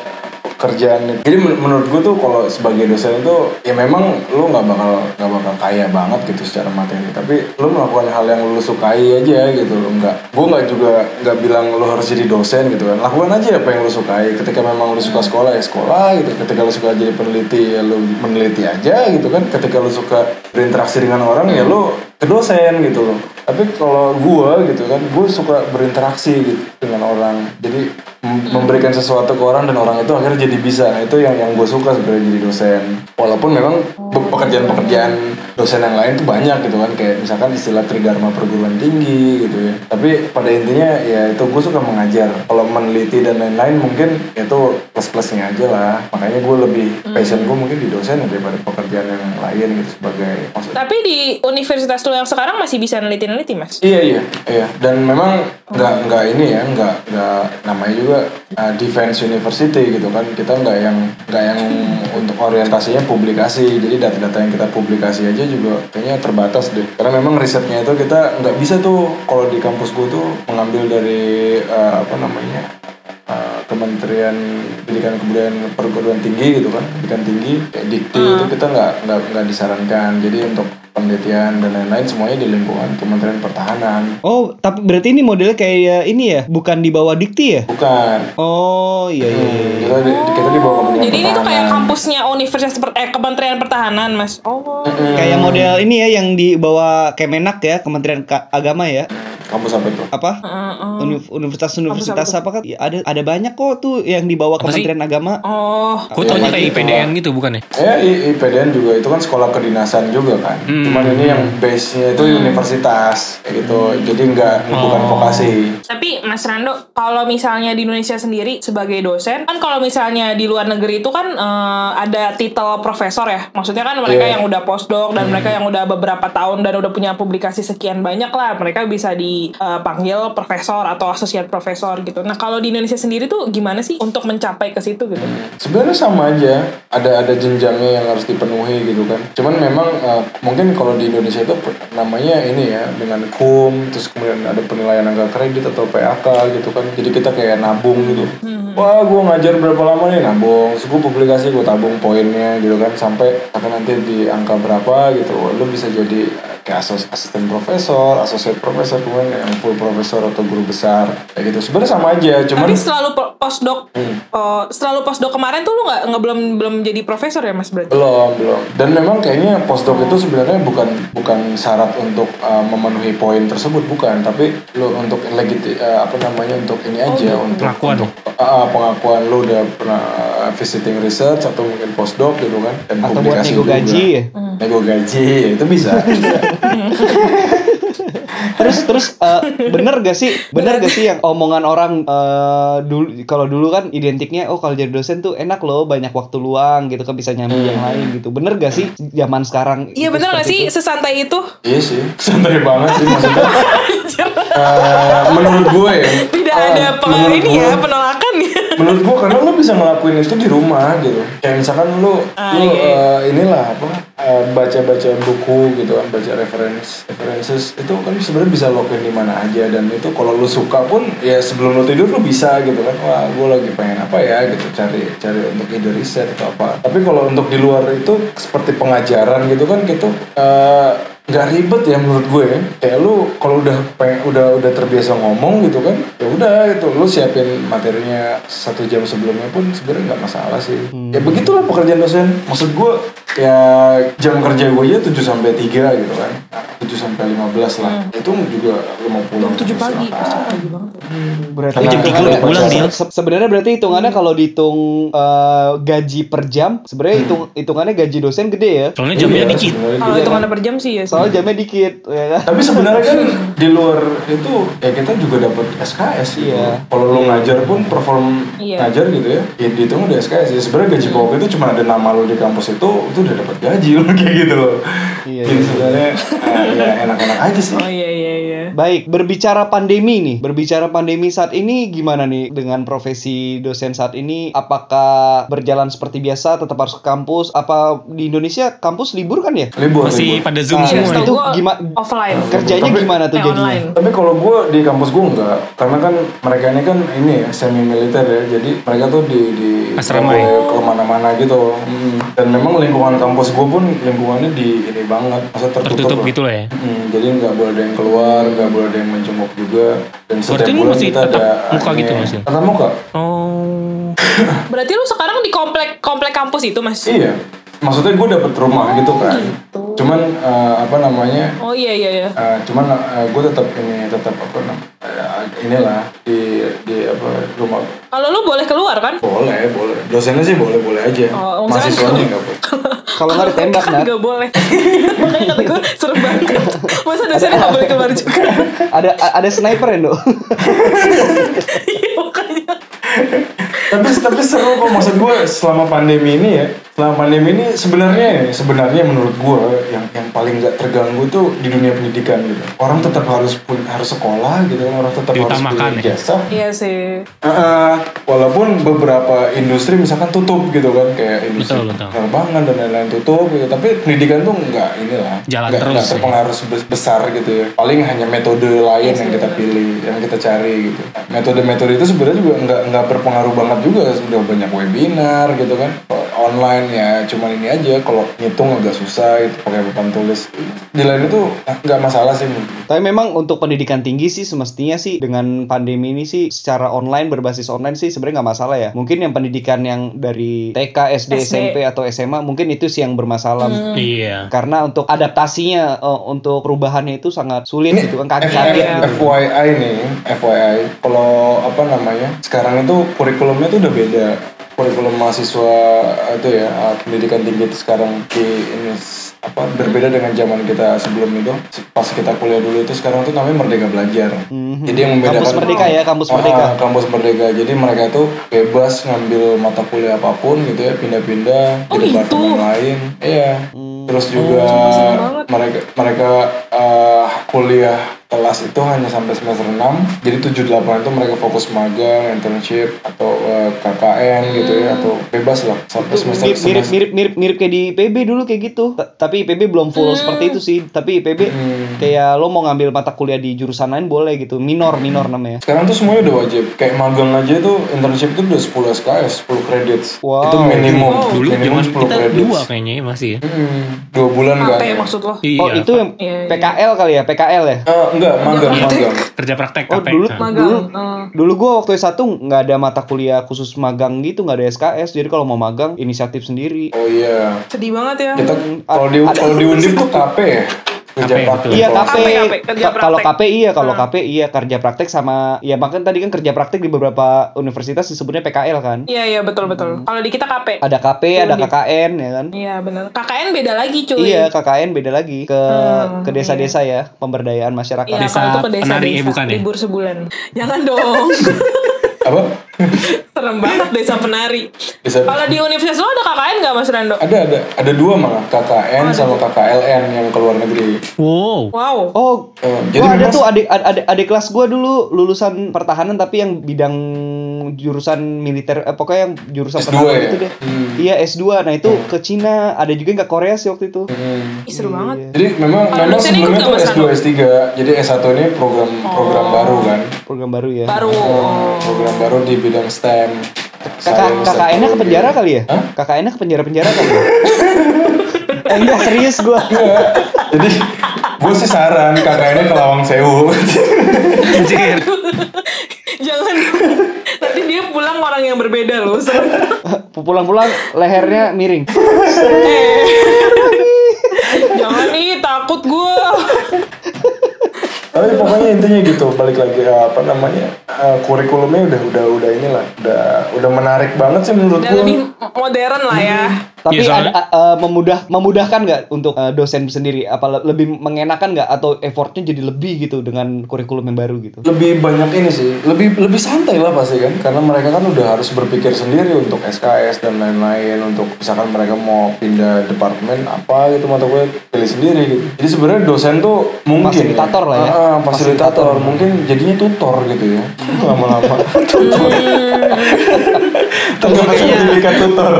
kerjaan. Jadi men- menurut gue tuh kalau sebagai dosen itu ya memang lu nggak bakal nggak bakal kaya banget gitu secara materi. Tapi lu melakukan hal yang lu sukai aja gitu lo nggak. Gue nggak juga nggak bilang lu harus jadi dosen gitu kan. Lakukan aja apa yang lu sukai. Ketika memang lu suka sekolah ya sekolah gitu. Ketika lu suka jadi peneliti ya lu meneliti aja gitu kan. Ketika lu suka berinteraksi dengan orang ya lu ke dosen gitu loh tapi kalau gue gitu kan gue suka berinteraksi gitu dengan orang jadi memberikan sesuatu ke orang dan orang itu akhirnya jadi bisa. Nah itu yang yang gue suka sebenarnya jadi dosen. Walaupun memang pe- pekerjaan-pekerjaan dosen yang lain tuh banyak gitu kan. Kayak misalkan istilah trigarma perguruan tinggi gitu ya. Tapi pada intinya ya itu gue suka mengajar. Kalau meneliti dan lain-lain mungkin itu plus plusnya aja lah. Makanya gue lebih passion gue mungkin di dosen daripada pekerjaan yang lain gitu sebagai maksud.
Tapi di universitas lu yang sekarang masih bisa neliti-neliti mas?
Iya iya. Iya. Dan memang nggak nggak ini ya nggak nggak namanya juga uh, defense university gitu kan. Kita nggak yang nggak yang untuk orientasinya publikasi. Jadi data-data yang kita publikasi aja juga kayaknya terbatas deh. Karena memang risetnya itu kita nggak bisa tuh kalau di kampus gue tuh mengambil dari uh, apa namanya uh, Kementerian Pendidikan Kebudayaan Perguruan Tinggi gitu kan pendidikan tinggi kayak dikti itu kita nggak nggak nggak disarankan. Jadi untuk penelitian dan lain-lain semuanya di lingkungan Kementerian Pertahanan
Oh, tapi berarti ini modelnya kayak ini ya, bukan di bawah dikti ya?
bukan
Oh, iya iya. iya.
kita di, kita di bawah Kementerian
Jadi ini tuh kayak
Pertahanan.
kampusnya Universitas Per- eh, Kementerian Pertahanan mas. Oh.
Kayak model ini ya yang di bawah Kemenak ya, Kementerian Ka- Agama ya.
Kampus apa itu
apa Uni- universitas-universitas apa kan Ya, ada ada banyak kok tuh yang dibawa
Apa sih?
Kementerian Agama
Oh,
Gue taunya
Iya,
kayak. IPDN gitu bukan ya?
Ya, IPDN juga itu kan sekolah kedinasan juga kan.
Hmm.
Cuman ini yang base-nya itu universitas kayak gitu. Jadi nggak bukan
Oh.
vokasi.
Tapi Mas Rando, kalau misalnya di Indonesia sendiri sebagai dosen, kan kalau misalnya di luar negeri itu kan eh, ada titel profesor ya. Maksudnya kan mereka
Iya.
yang udah postdoc dan mereka yang udah beberapa tahun dan udah punya publikasi sekian banyak lah, mereka bisa dipanggil profesor atau associate profesor gitu. Nah, kalau di Indonesia sendiri tuh gimana sih untuk mencapai ke situ gitu?
Sebenarnya sama aja. Ada ada jenjangnya yang harus dipenuhi gitu kan. Cuman memang eh, mungkin kalau di Indonesia itu namanya ini ya dengan kum terus kemudian ada penilaian angka kredit atau PAK gitu kan. Jadi kita kayak nabung gitu. Wah, gue ngajar berapa lama nih nabung. Terus gue publikasi gue tabung poinnya gitu kan sampai sampai nanti di angka berapa gitu. Lu bisa jadi eh, kayak asos- asisten profesor, associate profesor kemudian yang full profesor atau guru besar kayak gitu. Sebenarnya sama aja, cuman
Tapi selalu po- postdoc,
Hmm.
oh, selalu postdoc kemarin tuh lu nggak nggak belum belum jadi profesor ya Mas berarti?
belum belum dan memang kayaknya postdoc itu sebenarnya bukan bukan syarat untuk uh, memenuhi poin tersebut bukan tapi lo untuk legiti uh, apa namanya untuk ini aja untuk
Pengakuan.
untuk uh, uh, pengakuan lo udah pernah uh, visiting research atau mungkin postdoc gitu kan dan
atau buat
publikasi
nego
juga.
gaji ya.
nego gaji itu bisa <laughs> <laughs>
terus terus eh, bener gak sih bener gak sih yang omongan orang eh, dulu kalau dulu kan identiknya oh kalau jadi dosen tuh enak loh banyak waktu luang gitu kan bisa nyambi yang lain gitu bener gak sih zaman sekarang
Iya bener gak sih
itu?
sesantai itu?
iya sih santai banget sih maksudnya <laughs> Uh, menurut gue ya
Tidak
uh,
ada peng
menurut
ini ya
gue-
penolakan ya.
Menurut gua karena lo bisa ngelakuin itu di rumah gitu. Kayak misalkan lo
Ah,
lo
iya.
eh, inilah apa eh, baca-baca buku gitu kan baca reference references itu kan sebenarnya bisa lo lakuin di mana aja. Dan itu kalau lo suka pun ya sebelum lo tidur lo bisa gitu kan. Wah gua lagi pengen apa ya gitu cari cari untuk ide riset atau apa. Tapi kalau untuk di luar itu seperti pengajaran gitu kan gitu eh, nggak ribet ya menurut gue ya. kayak lu kalau udah udah udah terbiasa ngomong gitu kan ya udah itu lu siapin materinya satu jam sebelumnya pun sebenarnya nggak masalah sih. Ya begitulah pekerjaan dosen. Maksud gue ya jam kerja gue aja 7 sampai 3 gitu kan. 7 sampai 15 lah. Itu juga lu mau pulang
Tujuh pagi, pagi banget.
berarti
Karena-
Jam tiga
hitungannya-
udah pulang,
se- sebenarnya berarti hitungannya kalau dihitung eh, gaji per jam sebenarnya hitung hitungannya gaji dosen gede ya.
Soalnya jamnya
Iya,
dikit.
Kalau itu mana per jam sih ya.
Soalnya jamnya dikit ya kan
Tapi sebenarnya kan <laughs> di luar itu ya kita juga dapat SKS gitu.
Iya.
Kalau lo ngajar pun perform
Iya.
ngajar gitu ya, ya dihitung udah SKS. Ya sebenarnya gaji pokok itu cuma ada nama lo di kampus itu, itu udah dapat gaji lo <laughs> kayak gitu loh.
Iya,
Jadi
iya.
sebenarnya eh, ya enak-enak aja sih.
Oh iya iya iya.
Baik, berbicara pandemi nih, berbicara pandemi saat ini gimana nih dengan profesi dosen saat ini? Apakah berjalan seperti biasa, tetap harus ke kampus? Apa di Indonesia kampus libur kan ya?
Libur
Masih
libur.
pada zoom
Ah,
semua.
itu
Setahu gua
gima-
offline.
Kerjanya
Tapi-
gimana tuh
Eh,
jadinya?
online.
Tapi kalau gue di kampus gue enggak, karena kan mereka ini kan ini ya semi militer ya, jadi mereka tuh di di
Asrama ya?
boleh ke mana-mana gitu. Hmm. Dan memang lingkungan kampus gue pun lingkungannya di ini banget, masa tertutup,
Tertutup
lah.
gitu lah ya.
Hmm, jadi nggak boleh ada yang keluar, nggak boleh ada yang menjenguk juga. Dan setiap
Berarti
bulan
masih
kita ada
muka
ini-
gitu, Mas, ya?
Tatap muka.
Oh.
Berarti lu sekarang di komplek komplek kampus itu mas?
Iya. Maksudnya gue dapet rumah gitu kan.
gitu.
Cuman eh, apa namanya?
Oh iya iya iya.
Eh, cuman gue tetap ini tetap apa namanya? inilah di di apa rumah
Kalau lu boleh keluar kan?
boleh boleh dosennya sih boleh boleh aja
Oh,
mahasiswanya
kan-
nggak boleh <laughs>
Kalau nggak ditembak,
kan nggak boleh. <laughs> Makanya kata gue serem banget. Masa dosennya nggak boleh keluar juga? <laughs>
Ada ada sniper ya, Dok?
Iya makanya.
tapi tapi seru kok maksud gue selama pandemi ini ya selama pandemi ini sebenarnya sebenarnya menurut gue yang yang paling nggak terganggu tuh di dunia pendidikan gitu orang tetap harus pun harus sekolah gitu kan orang tetap harus punya
ya?
jasa
Iya sih.
Uh, walaupun beberapa industri misalkan tutup gitu kan kayak industri
Betul, betul.
penerbangan dan lain-lain tutup gitu tapi pendidikan tuh nggak inilah
Jalan
nggak,
terus ya.
terpengaruh sebes- besar gitu ya paling hanya metode lain yang kita pilih yang kita cari gitu metode-metode itu sebenarnya juga nggak nggak berpengaruh banget juga sudah banyak webinar gitu kan online ya cuman ini aja kalau ngitung agak susah itu pakai papan tulis di lain itu eh, nggak masalah sih
Tapi memang untuk pendidikan tinggi sih semestinya sih dengan pandemi ini sih secara online berbasis online sih sebenarnya nggak masalah ya. Mungkin yang pendidikan yang dari TK, SD,
SD.
SMP atau SMA mungkin itu sih yang bermasalah.
Iya.
Karena untuk adaptasinya eh, untuk perubahannya itu sangat sulit gitu kan kaget-kaget
F-
gitu.
FYI nih, FYI, kalau apa namanya, sekarang itu kurikulumnya tuh udah beda. Kurikulum mahasiswa itu ya, uh, pendidikan tinggi itu sekarang di ini apa berbeda dengan zaman kita sebelum itu. Pas kita kuliah dulu itu sekarang tuh namanya Merdeka Belajar.
Mhm.
Jadi yang membedakan
Kampus Merdeka ya, kampus
Ah,
Merdeka.
kampus Merdeka. Jadi mereka tuh bebas ngambil mata kuliah apa pun gitu ya, pindah-pindah
Oh,
di
gitu?
departemen lain. Iya.
Hmm.
Terus juga
banget.
mereka mereka eh, kuliah kelas itu hanya sampai semester 6 jadi 7 8 itu mereka fokus magang, internship atau eh, KKN gitu ya atau bebas lah sampai semester
Mirip, mirip
semester
mirip mirip mirip kayak di IPB dulu kayak gitu. T- Tapi IPB belum full seperti itu sih. Tapi IPB kayak lo mau ngambil mata kuliah di jurusan lain boleh gitu. Minor minor namanya.
sekarang tuh semuanya udah wajib kayak magang aja tuh internship itu udah 10 SKS 10 credits
Wow.
itu minimum
Dulu
minimum
zaman
10
kita
credits
dua kayaknya ya, masih ya.
Hmm, dua bulan kan
ya maksud lo?
Iya.
Oh itu yang
Iya, iya.
PKL kali ya PKL ya.
Eh, enggak magang magang
kerja praktek
Oh
KP.
dulu
Nah.
Magang.
dulu
eh.
dulu gua waktu S1 nggak ada mata kuliah khusus magang gitu nggak ada SKS jadi kalau mau magang inisiatif sendiri.
oh iya
Sedih banget ya.
kita kalau di kalau di undip tuh KP ya
KP.
Iya
Kalau-
KP, kalau KP iya, kalau
Hmm.
KP iya kerja praktek sama ya makanya tadi kan kerja praktek di beberapa universitas disebutnya PKL kan.
Iya iya betul betul. Kalau di kita KP.
Ada KP, ada
Undip.
KKN ya kan.
Iya benar. KKN beda lagi cuy.
Iya, KKN beda lagi ke
Hmm,
ke desa-desa ya, pemberdayaan masyarakat.
Iya,
Desa
itu ke desa,
penari, eh,
desa.
bukan ya?
Libur sebulan. Jangan dong. <laughs>
apa
Serem banget desa penari.
Bisa-
Kalau di universitas lo ada KKN nggak Mas Rando?
ada ada ada dua malah KKN sama KKLN yang ke luar negeri
Wow.
Wow.
Oh,
Eh,
gua ada
memang-
tuh adik ad- adik adik kelas gua dulu lulusan pertahanan tapi yang bidang jurusan militer eh, pokoknya yang jurusan
S2
pertahanan
ya?
itu deh.
Hmm.
Iya, S2. Nah, itu ke Cina, ada juga yang ke Korea sih waktu itu.
Hmm.
Ih, seru banget.
Jadi memang
Kalau
memang sebelumnya tuh
Mas
S2 S3. Jadi S1 ini program program baru kan.
Program baru ya.
Baru.
Oh, program baru di bidang STEM.
Kakak
Science,
KKN-nya ke penjara kali ya?
Hah?
KKN-nya ke penjara-penjara kali ya? <laughs> eh, enggak, serius gua.
Jadi gue sih saran KKN-nya ke Lawang Sewu. <laughs> <laughs>
Anjir.
Jangan. Dia pulang orang yang berbeda loh. <laughs>
Pulang-pulang lehernya miring.
Jangan nih takut gue.
Tapi pokoknya intinya gitu, balik lagi eh, apa namanya eh, kurikulumnya udah udah udah inilah, udah udah menarik banget sih menurut
Udah
gue.
lebih modern lah ya.
Tapi
soalnya-
ada eh, memudah memudahkan nggak untuk eh, dosen sendiri? Apa le- lebih mengenakan nggak? Atau effortnya jadi lebih gitu dengan kurikulum yang baru gitu?
lebih banyak ini sih. Lebih lebih santai lah pasti kan. Karena mereka kan udah harus berpikir sendiri untuk SKS dan lain-lain untuk misalkan mereka mau pindah departemen apa gitu mata gue pilih sendiri gitu. Jadi sebenarnya dosen tuh mungkin
Fasilitator lah ya.
Ah, ah, fasilitator. Mungkin jadinya tutor gitu ya. Lama-lama. <laughs> Tutor. Terdapat sertifikat tutor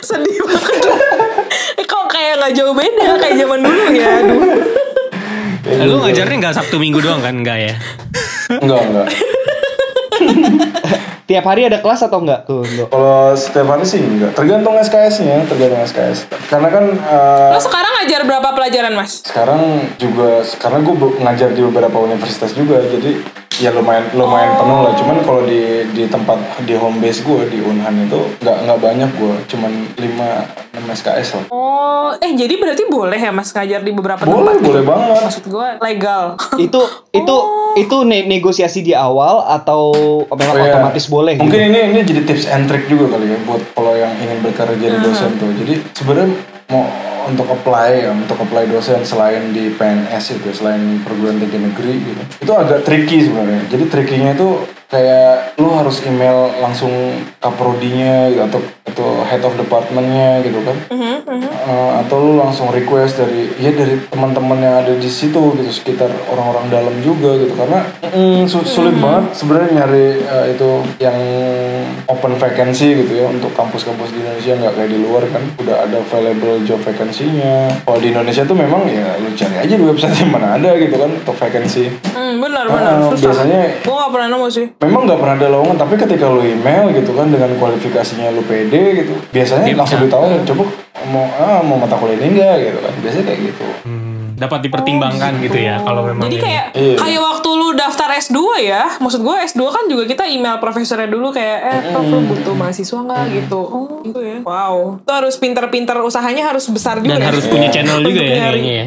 Sedih banget. Eh, kok kayak nggak jauh beda kayak zaman dulu ya. Aduh.
Lu ngajarnya nggak Sabtu Minggu doang kan? Enggak ya?
enggak enggak <laughs>
Tiap hari ada kelas atau enggak tuh?
Kalau setiap hari sih enggak tergantung SKS-nya tergantung SKS karena kan eh,
Lo sekarang ngajar berapa pelajaran mas?
sekarang juga karena gue ngajar di beberapa universitas juga jadi ya lumayan lumayan penuh lah cuman kalau di di tempat di home base gue di Unhan itu nggak nggak banyak gue cuman 5 6 SKS lah
Oh, eh jadi berarti boleh ya mas ngajar di beberapa
boleh
tempat?
boleh banget
Maksud gue legal. <laughs>
itu itu itu ne- negosiasi di awal atau memang
Oh, iya.
otomatis boleh
mungkin
gitu?
ini ini jadi tips and trick juga kali ya buat kalau yang ingin berkarir jadi dosen tuh jadi sebenarnya mau untuk apply ya untuk apply dosen selain di PNS itu selain perguruan tinggi negeri gitu. Itu agak tricky sebenarnya. Jadi trickinya itu kayak lu harus email langsung kaprodinya gitu atau atau head of departmentnya gitu kan. Eh, atau lu langsung request dari ya dari teman-teman yang ada di situ gitu sekitar orang-orang dalam juga gitu. Karena mm, su- sulit banget sebenarnya nyari eh, itu yang open vacancy gitu ya untuk kampus-kampus di Indonesia nggak kayak di luar kan. Udah ada available job vacancy-nya. Kalau di Indonesia tuh memang ya lu cari aja di website yang mana ada gitu kan untuk vacancy
Hmm, benar benar.
Ah,
Susah.
biasanya
Gue gak pernah nemu sih.
memang nggak pernah ada lowongan tapi ketika lu email gitu kan dengan kualifikasinya lu pede gitu biasanya
Dia
langsung ditawarin coba mau ah mau mata kuliah ini enggak gitu kan biasanya kayak gitu
Hmm, dapat dipertimbangkan gitu ya kalau memang
Jadi
ini.
kayak
Iya.
kayak waktu lu daftar S2 ya. Maksud gue S2 kan juga kita email profesornya dulu kayak eh Prof lu butuh mahasiswa nggak gitu. Oh, gitu ya. Wow. Itu harus pinter-pinter usahanya harus besar juga
dan
ya.
harus punya channel juga ya
nyari.
kayaknya ya.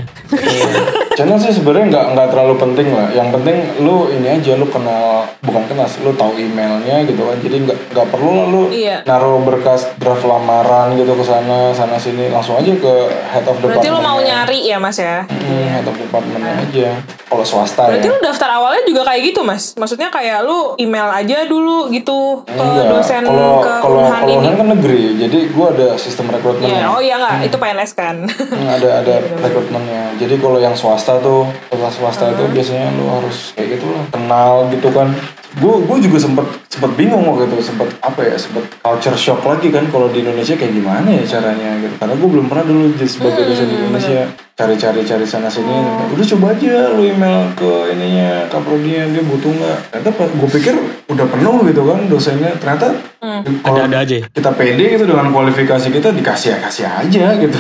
channel sih sebenarnya nggak nggak terlalu penting lah yang penting lu ini aja lu kenal bukan kenal lu tahu emailnya gitu kan jadi nggak nggak perlu lah lu
Iya.
naruh berkas draft lamaran gitu ke sana sana sini langsung aja ke head of department
Berarti lu mau nyari ya mas ya?
Hmm, head of department aja kalau swasta
Berarti
ya
lu daftar awalnya juga kayak gitu mas? Maksudnya kayak lu email aja dulu gitu ke
Enggak,
dosen
kalau
ke
kalau
Unhan
kalau
ini?
Unhan kan negeri, jadi gua ada sistem rekrutmen.
Iya, oh iya nggak, itu PNS kan.
Hmm, ada ada <laughs> rekrutmennya. Jadi kalau yang swasta tuh, setelah swasta itu biasanya lu harus kayak gitu lah, kenal gitu kan. Gue gue juga sempet sempet bingung waktu itu, sempet apa ya, sempet culture shock lagi kan kalau di Indonesia kayak gimana ya caranya gitu. Karena gue belum pernah dulu jadi sebagai dosen di Indonesia cari-cari cari sana sini. Udah coba aja lu email ke ininya kaprodinya dia butuh nggak? Ternyata gue pikir udah penuh gitu kan dosennya. Ternyata kalau
Ada-ada aja.
kita pede gitu dengan kualifikasi kita dikasih ya kasih aja gitu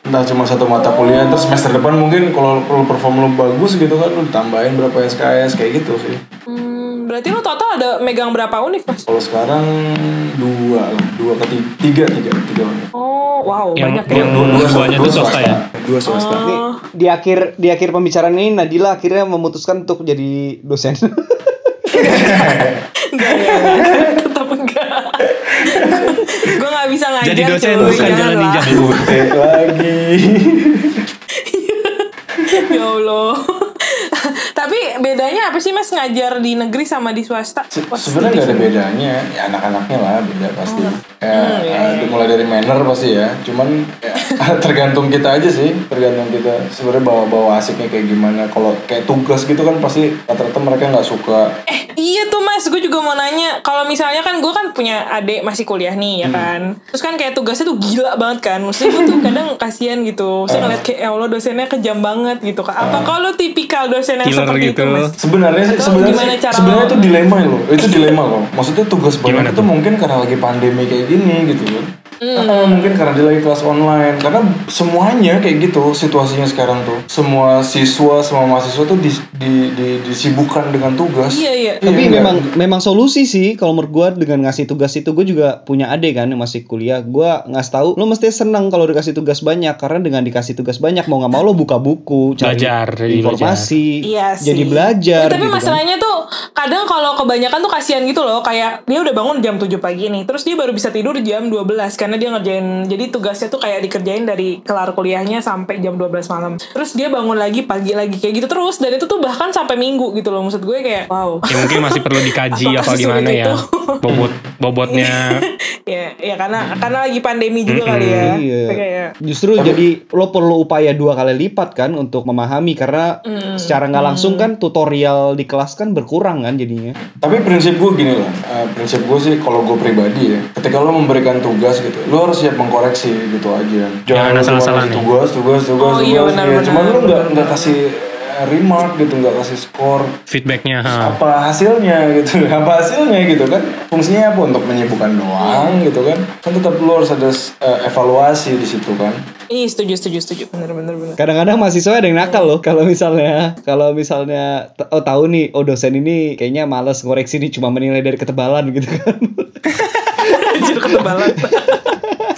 entah cuma satu mata kuliah terus semester depan mungkin kalau kalau perform lu bagus gitu kan lu ditambahin berapa SKS kayak gitu sih
Hmm, berarti lu total ada megang berapa univ mas?
kalau sekarang dua lah dua ke tiga tiga tiga tiga
Oh, wow,
Yang-
banyak ya.
yang- duanya tuh swasta ya?
dua swasta
Oh.
Nih, di akhir di akhir pembicaraan ini Nadila akhirnya memutuskan untuk jadi dosen.
Enggak ya, tetap enggak. gue gak bisa ngajar
Jadi dosen
cuy,
bukan jalan ninja dulu.
Eh, lagi <laughs>
ya Allah. Tapi bedanya apa sih mas ngajar di negeri sama di swasta?
Se- sebenarnya nggak ada bedanya ya anak-anaknya lah beda pasti
Oh.
ya,
Hmm, iya,
eh,
iya.
mulai dari manner pasti ya cuman ya, <laughs> tergantung kita aja sih tergantung kita sebenarnya bawa bawa asiknya kayak gimana kalau kayak tugas gitu kan pasti rata-rata mereka nggak suka
Eh iya tuh mas, gue juga mau nanya. Kalau misalnya kan gue kan punya adik masih kuliah nih
Hmm.
ya kan. Terus kan kayak tugasnya tuh gila banget kan. Maksudnya gue tuh <laughs> kadang kasihan gitu. Saya ngeliat kayak ya Allah dosennya kejam banget gitu kan. Apa kalau tipikal dosen yang
Killer
seperti
gitu.
itu
sebenarnya sih sebenarnya
gimana
sih-
cara
sebenarnya itu dilema loh itu dilema loh. Maksudnya tugas banyak itu
tuh?
mungkin karena lagi pandemi kayak gini gitu kan
Hmm.
Ah, mungkin karena dia lagi kelas online karena semuanya kayak gitu situasinya sekarang tuh semua siswa semua mahasiswa tuh di, di, di- disibukkan dengan tugas
Iya iya.
Tapi
enggak?
memang memang solusi sih kalau menurut gua dengan ngasih tugas itu gue juga punya adik kan yang masih kuliah. Gua ngasih tahu lo mesti senang kalau dikasih tugas banyak karena dengan dikasih tugas banyak mau nggak mau lo buka buku, cari
Belajar, jadi
informasi,
Iya sih.
jadi belajar.
Ya, tapi
gitu kan.
masalahnya tuh kadang kalau kebanyakan tuh kasihan gitu loh. Kayak dia udah bangun jam 7 pagi nih. Terus dia baru bisa tidur jam 12 karena dia ngerjain. Jadi tugasnya tuh kayak dikerjain dari kelar kuliahnya sampai jam 12 malam. Terus dia bangun lagi pagi lagi kayak gitu terus. Dan itu tuh bahkan sampai minggu gitu loh. Maksud gue kayak wow.
Ya mungkin masih perlu dikaji apa gimana ya.
itu?
Bobot bobotnya <laughs>
ya, ya karena karena lagi pandemi juga kali ya.
Iya.
Kayak
Justru jadi lo perlu upaya dua kali lipat kan untuk memahami karena secara nggak langsung kan tutorial di kelas kan berkurang kan jadinya.
Tapi prinsip gue gini lah, eh, prinsip gue sih kalau gue pribadi ya, ketika lo memberikan tugas gitu, lo harus siap mengkoreksi gitu aja.
Jangan
lo cuma
asal-asalan
tugas, tugas, tugas,
Oh,
tugas.
iya, benar,
ya.
benar,
Cuman lo nggak
benar,
nggak kasih eh, remark gitu, nggak kasih skor.
feedbacknya. ha.
Apa hasilnya gitu? <laughs> Apa hasilnya gitu kan? Fungsinya apa untuk menyibukkan doang gitu kan? Kan tetap lo harus ada eh, evaluasi di situ kan.
Ih setuju setuju setuju bener bener bener.
Kadang-kadang mahasiswa ada yang nakal loh kalau misalnya kalau misalnya oh tahu nih oh dosen ini kayaknya males koreksi nih cuma menilai dari ketebalan gitu kan. <laughs>
Anjir ketebalan.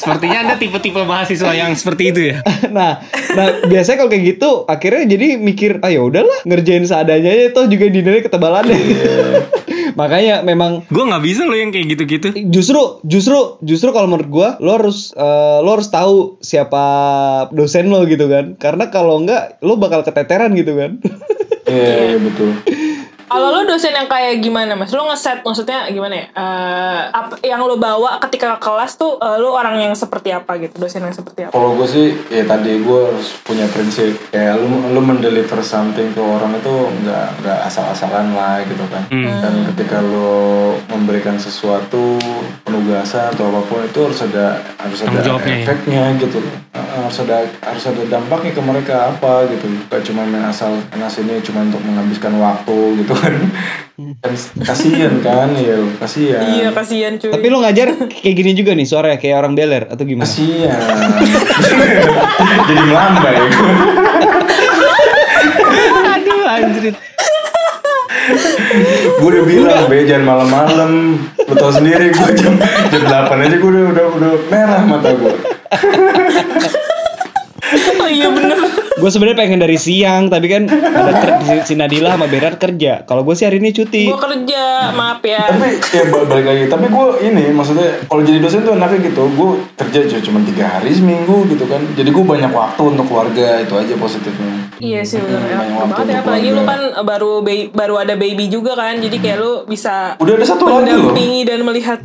Sepertinya Anda tipe-tipe mahasiswa yang seperti itu ya. <laughs>
nah, nah biasanya kalau kayak gitu akhirnya jadi mikir ah ya udahlah ngerjain seadanya aja toh juga dinilai ketebalannya. <laughs> Makanya memang
Gue nggak bisa loh yang kayak gitu-gitu.
justru justru justru kalau menurut gua lo harus eh, lo harus tahu siapa dosen lo gitu kan karena kalau enggak lo bakal keteteran gitu kan
Iya, iya <laughs> betul.
Kalau lo dosen yang kayak gimana mas? Lo ngeset maksudnya gimana ya? Eh, apa yang lo bawa ketika ke kelas tuh eh, lo orang yang seperti apa gitu? Dosen yang seperti apa?
Kalau gue sih, ya tadi gue harus punya prinsip kayak lu lu mendeliver something ke orang itu nggak nggak asal-asalan lah gitu kan. Dan ketika lu memberikan sesuatu penugasan atau apa pun itu harus ada harus ada
ya.
efeknya gitu loh. Uh, harus ada harus ada dampaknya ke mereka apa gitu. Gak cuma main asal main sini cuma untuk menghabiskan waktu gitu kan. kasihan kan ya kasihan.
Iya kasihan cuy.
Tapi lo ngajar kayak gini juga nih suaranya kayak orang beler atau gimana?
Kasihan. <laughs> Jadi melambai.
Aduh anjir.
gue udah bilang be jangan malam-malam lu tau sendiri gue jam jam 8 aja gue udah udah udah merah mata gue <laughs>
iya bener.
Gue sebenarnya pengen dari siang, tapi kan ada ker- si- Nadila sama Berat kerja. Kalau gue sih hari ini cuti.
Gue kerja, maaf ya.
tapi ya ba- balik lagi tapi gue ini maksudnya kalau jadi dosen tuh enaknya gitu gue kerja cu- cuma tiga hari seminggu gitu kan jadi gue banyak waktu untuk keluarga itu aja positifnya
Iya sih bener ya.
Banyak waktu
Banget ya. Apalagi lu kan baru baru ada baby juga kan. Jadi kayak lu bisa
udah ada satu lagi loh
dan melihat.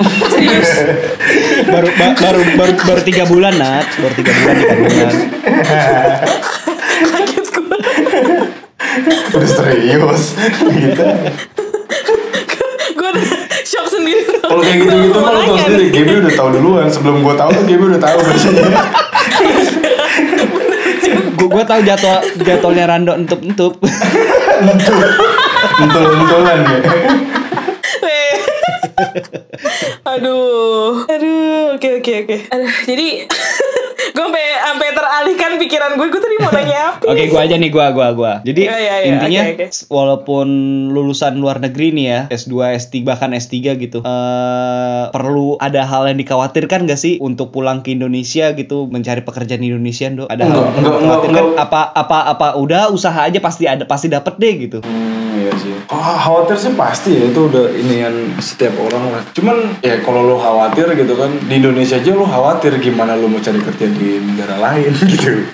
Serius.
baru ba- baru baru baru tiga bulan nat, baru tiga bulan di kandungan.
Kaget gue.
udah serius gitu
gue udah shock sendiri.
kalau kayak gitu gitu kan lo tau sendiri Gaby udah tahu duluan sebelum gue tahu tuh Gaby udah tahu biasanya
Gue gue tahu jadwal jadwalnya Rando entup entup.
entul entulan ya. <laughs>
aduh, aduh, oke oke oke. Aduh, jadi <laughs> gue sampai sampai teralihkan pikiran gue. Gue tadi mau nanya apa?
Oke, gua aja nih gua gua gua. Jadi
Iya, iya, iya.
intinya
Oke, oke.
walaupun lulusan luar negeri nih ya, S2, S3 bahkan S3 gitu. eh perlu ada hal yang dikhawatirkan gak sih untuk pulang ke Indonesia gitu mencari pekerjaan di Indonesia, Dok? Ada hal
Enggak,
yang
enggak, enggak,
dikhawatirkan
enggak.
apa apa apa udah usaha aja pasti ada pasti dapet deh gitu.
Hmm, iya sih. Oh, khawatir sih pasti ya itu udah inian setiap orang lah. Cuman ya kalau lo khawatir gitu kan di Indonesia aja lo khawatir gimana lo mau cari kerja di negara lain <laughs> gitu.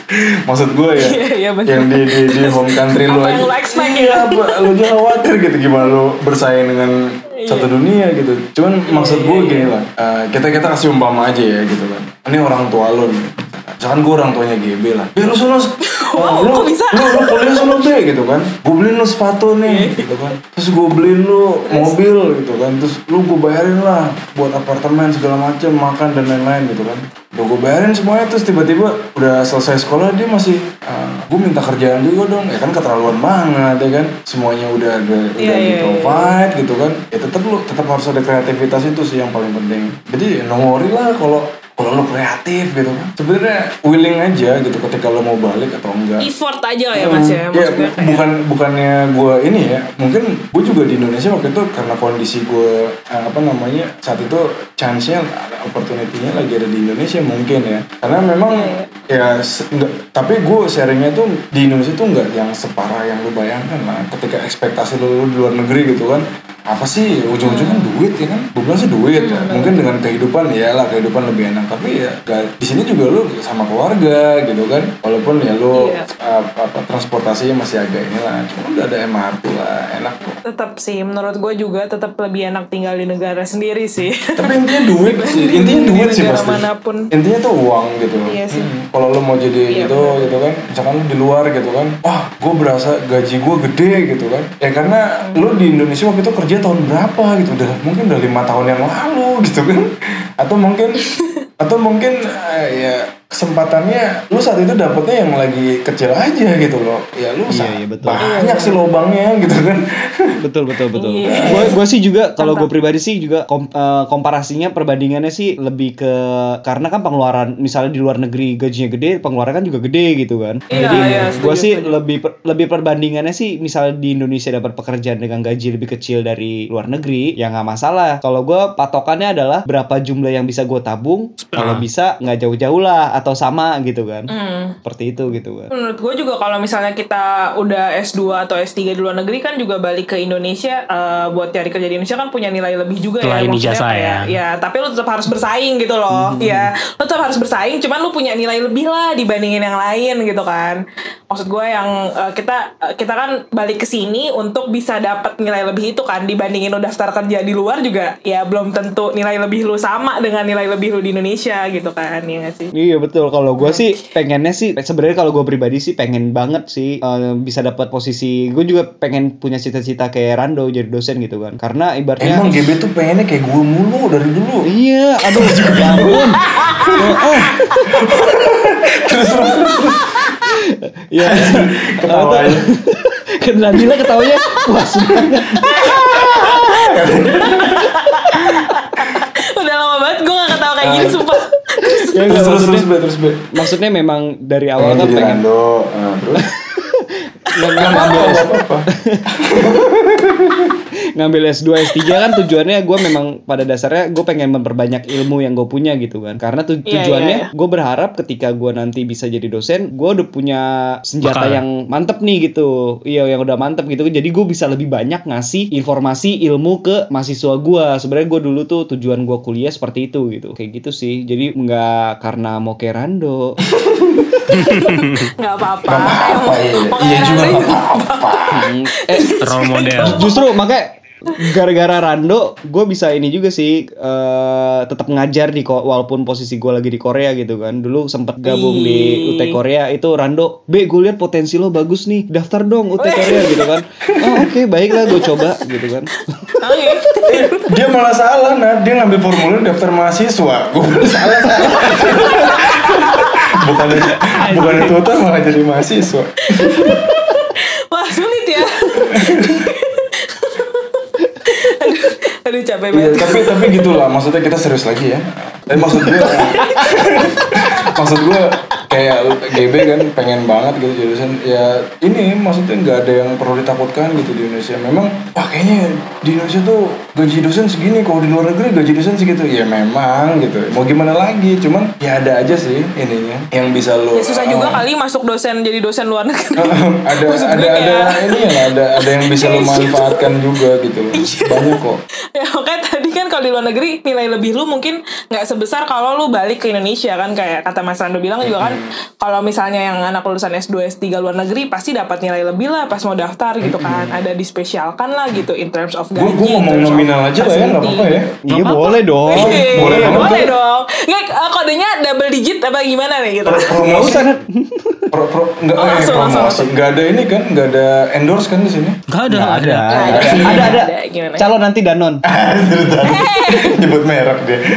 Maksud gue ya
Iya, iya, bener.
yang di, di di home country lo
Apa yang
aja.
expect
iya,
ya?
apa, lo aja khawatir gitu gimana lo bersaing dengan satu dunia gitu. Cuman maksud gue gini lah. eh, kita kita kasih umpama aja ya gitu kan. Ini orang tua lo nih. Misalkan gue orang tuanya GB lah. Ya lu sono <laughs>
Wow,
lu,
kok bisa?
lu, lu kuliah sono B gitu kan. Gue beliin lu sepatu nih gitu kan. Terus gue beliin lu mobil gitu kan. Terus lu gue bayarin lah buat apartemen segala macam, makan dan lain-lain gitu kan. Udah gue bayarin semuanya terus tiba-tiba udah selesai sekolah dia masih gue minta kerjaan juga dong. Ya kan keterlaluan banget ya kan. Semuanya udah udah,
Iya,
udah
iya,
di provide gitu kan. Ya tetap lu tetap harus ada kreativitas itu sih yang paling penting. Jadi no worry lah kalau kalau lo kreatif gitu kan. Sebenarnya willing aja gitu ketika lo mau balik atau enggak.
Effort aja lah ya mas ya.
Ya,
kayak.
bukan bukannya gue ini ya. Mungkin gue juga di Indonesia waktu itu karena kondisi gue eh, apa namanya saat itu chance-nya ada opportunity-nya lagi ada di Indonesia mungkin ya. Karena memang ya se- nggak tapi gue sharingnya tuh di Indonesia tuh nggak yang separah yang lu bayangkan lah. Ketika ekspektasi lu, lu di luar negeri gitu kan apa sih? Ujung-ujungnya kan duit ya kan? Gue bilang sih duit ya. Mungkin dengan kehidupan ya lah kehidupan lebih enak. Tapi ya di sini juga lu sama keluarga gitu kan? Walaupun ya lu
Iya.
uh, apa transportasinya masih agak inilah. Cuma udah ada MRT lah enak kok.
Tetap sih, menurut gue juga tetap lebih enak tinggal di negara sendiri sih.
tapi intinya duit <laughs> sih. Intinya duit sih pasti.
mana pun.
intinya tuh uang gitu.
Iya sih.
Hmm, kalau lo mau jadi
Iya,
gitu gitu kan. Misalkan di luar gitu kan. Wah gue berasa gaji gue gede gitu kan. Ya karena
Hmm.
lo di Indonesia waktu itu kerja tahun berapa gitu? Udah mungkin udah lima tahun yang lalu gitu kan? Atau mungkin <laughs> atau mungkin eh, ya kesempatannya lu saat itu dapetnya yang lagi kecil aja gitu loh ya lu
Iya, iya, betul.
banyak sih lobangnya gitu kan <laughs>
betul betul betul.
Iya.
Gue gue sih juga kalau gue pribadi sih juga kom- eh, komparasinya perbandingannya sih lebih ke karena kan pengeluaran misalnya di luar negeri gajinya gede, pengeluaran kan juga gede gitu kan.
Iya,
Jadi
iya,
gue sih
setuju.
lebih per- lebih perbandingannya sih misalnya di Indonesia dapat pekerjaan dengan gaji lebih kecil dari luar negeri ya nggak masalah. Kalau gue patokannya adalah berapa jumlah yang bisa gue tabung. Kalau bisa nggak jauh-jauh lah atau sama gitu kan.
Hmm.
Seperti itu gitu kan.
Menurut gue juga kalau misalnya kita udah S2 atau S3 di luar negeri kan juga balik ke Indonesia eh, buat cari kerja di Indonesia kan punya nilai lebih juga
Selain
ya. Maksudnya
ijazah
kayak,
ya.
ya, tapi lu tetap harus bersaing gitu loh. Ya, lu tetap harus bersaing, cuman lu punya nilai lebih lah dibandingin yang lain gitu kan. Maksud gue yang eh, kita eh, kita kan balik ke sini untuk bisa dapat nilai lebih itu kan dibandingin lu daftar kerja di luar juga ya belum tentu nilai lebih lu sama dengan nilai lebih lu di Indonesia gitu kan ya nggak sih?
Iya betul. Kalau gue sih pengennya sih sebenarnya kalau gue pribadi sih pengen banget sih eh, bisa dapat posisi. Gue juga pengen punya cita-cita kayak Rando jadi dosen gitu kan. Karena ibaratnya
Emang GB tuh pengennya kayak gue mulu dari dulu.
Iya, aduh ya ampun. Oh,
terus terus terus.
ya.
Ketawain.
Kan Nadila ketawanya puas banget. <laughs>
Gak kayak gini sumpah. <laughs>
Ya,
Terus terus
maksudnya,
terus be, terus be.
maksudnya memang dari awal kan pengen
Rando. Nah, terus <laughs>
nggak
nggak <laughs>
ngambil
apa
S,
apa.
ngambil S2 S3 kan tujuannya gue memang pada dasarnya gue pengen memperbanyak ilmu yang gue punya gitu kan karena tu-
Iya,
tujuannya
iya, iya.
gue berharap ketika gue nanti bisa jadi dosen gue udah punya senjata
Bakal.
yang mantep nih gitu iya yang udah mantep gitu jadi gue bisa lebih banyak ngasih informasi ilmu ke mahasiswa gue sebenarnya gue dulu tuh tujuan gue kuliah seperti itu gitu kayak gitu sih jadi nggak karena mau kayak Rando <laughs>
Gak apa-apa.
Iya. Iya juga
nanti-
gak apa-apa.
Hmm, eh
Role model.
Justru makanya gara-gara Rando gue bisa ini juga sih eh tetap ngajar di walaupun posisi gue lagi di Korea gitu kan. Dulu sempet gabung di. UT Korea. Itu Rando B gue lihat potensi lo bagus nih daftar dong UT Korea gitu kan. Oh oke <laughs> baiklah gue coba gitu kan. <laughs>
Dia malah salah nah dia ngambil formulir daftar mahasiswa. Gue <laughs> salah salah. Bukan bukan tutor malah jadi mahasiswa.
Wah sulit ya. aduh, aduh capek
Iya,
banget.
tapi tapi gitulah maksudnya kita serius lagi ya. Tapi maksud gue <laughs> maksud gue kayak GB kan pengen banget gitu dosen. Ya ini maksudnya nggak ada yang perlu ditakutkan gitu di Indonesia. Memang wah kayaknya di Indonesia tuh gaji dosen segini kalau di luar negeri gaji dosen segitu. Ya memang gitu. Mau gimana lagi? Cuman ya ada aja sih ininya yang bisa lo
Ya susah juga kali masuk dosen jadi dosen luar negeri. <laughs>
ada
Maksud
ada ada ini ya ada ada yang bisa lo manfaatkan juga gitu loh. <laughs> Banyak kok.
ya makanya tadi kan kalau di luar negeri nilai lebih lu mungkin nggak sebesar kalau lu balik ke Indonesia kan kayak kata Mas Rando bilang juga kan kalau misalnya yang anak lulusan S2 S3 luar negeri pasti dapat nilai lebih lah pas mau daftar gitu kan ada dispesialkan lah gitu in terms of gaji
gue ngomong nominal aja lah ya? Nggak apa-apa ya.
iya boleh dong.
Eh,
boleh banget
boleh
tuh.
dong. Nggak eh, kodenya double digit apa gimana nih gitu?
Promosi. Pro, pro, nggak
Oh,
eh,
langsung,
promosi.
langsung.
nggak ada ini kan? Nggak ada endorse kan di sini?
Gak ada,
Nggak ada.
Ada.
ada.
Sih,
ada. Ada
ada. Gimana?
calon nanti Danon. <laughs>
Nyebut merek dia. <laughs>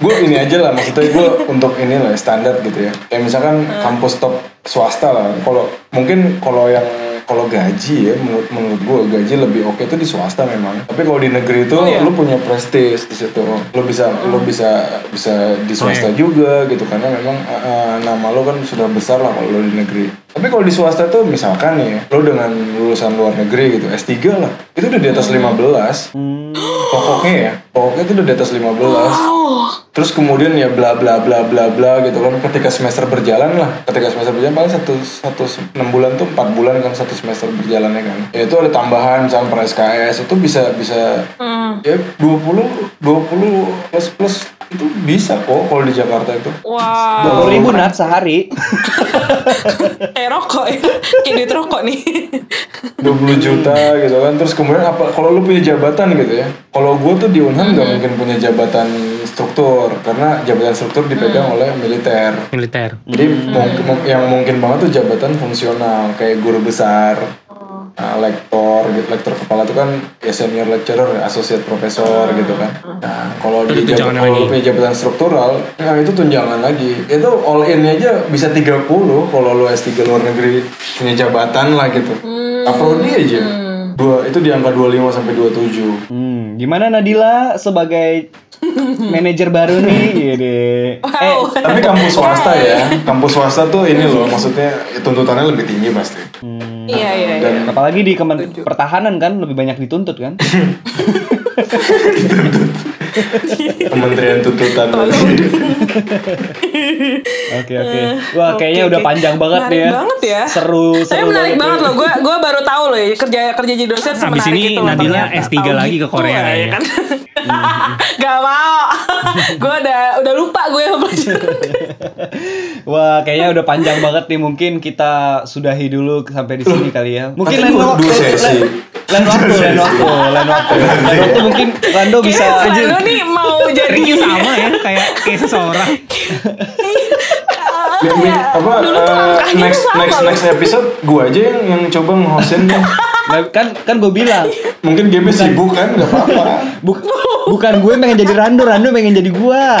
Gue ini aja lah maksudnya gue untuk ini lah standar gitu ya. Kayak misalkan kampus top swasta lah. Kalau mungkin kalau yang kalau gaji ya menurut menurut gue gaji lebih oke itu di swasta memang. Tapi kalau di negeri itu
Oh, iya?
lu punya prestis di situ. Lu bisa lu bisa bisa di swasta
Oh, iya.
juga gitu. Karena memang uh, uh, nama lu kan sudah besar lah kalau lu di negeri tapi kalau di swasta tuh misalkan nih ya, lu dengan lulusan luar negeri gitu S3 lah itu udah di atas 15 pokoknya ya pokoknya itu udah di atas 15 terus kemudian ya bla bla bla bla bla gitu kan ketika semester berjalan lah ketika semester berjalan paling satu satu enam bulan tuh empat bulan kan satu semester berjalannya kan. Ya itu ada tambahan misalnya per SKS itu bisa bisa ya 20 20 plus plus itu bisa kok kalau di Jakarta itu.
Wow.
Dua ribu Nat sehari <laughs>
kayak <laughs> rokok ya. Kayak duit rokok nih. <laughs>
20 juta gitu kan. Terus kemudian apa kalau lu punya jabatan gitu ya. Kalau gue tuh di Unhan nggak mungkin punya jabatan struktur. Karena jabatan struktur dipegang oleh militer.
Militer.
jadi mungkin mung- yang mungkin banget tuh jabatan fungsional. Kayak guru besar nah, lektor gitu lektor kepala itu kan ya senior lecturer associate profesor gitu kan. Nah kalau di jabatan kalau punya jabatan struktural nah itu tunjangan lagi. Itu all in aja bisa 30 kalau lu S3 luar negeri punya jabatan lah gitu. Aprodi aja. Dua itu di angka 25 sampai 27
Hmm, gimana Nadila sebagai manajer baru nih? Eh,
wow
tapi kampus swasta ya kampus swasta tuh ini loh maksudnya tuntutannya lebih tinggi pasti
iya iya iya
dan
apalagi di Kemen Pertahanan kan lebih banyak dituntut kan?
Kementerian Tuntutan
Oke oke. Wah kayaknya
Oke,
udah panjang banget nih ya.
Menarik banget ya.
Seru
Tapi
seru
menarik banget loh. Gue gue baru tahu loh ya kerja kerja jadi dosen
Abis ini
itu ternyata.
S3
Tahu
lagi ke
gitu
Korea
ya kan. <laughs> Gak mau. <laughs> gue udah udah lupa gue. <laughs>
Wah kayaknya udah panjang banget nih. Mungkin kita sudahi dulu sampai di sini kali ya. Mungkin lain
dua-
waktu. Lain waktu, lain waktu, lain waktu. Lain waktu mungkin Rando bisa.
Kayaknya Rando nih mau jadi
Ricky sama ya kayak kayak seseorang.
Mi- apa eh, next next next episode gua aja yang yang coba nge-hostin
kan kan gue bilang
Mungkin GB sibuk kan nggak apa-apa.
Buk- bukan gue pengen jadi Rando, Rando pengen jadi gua.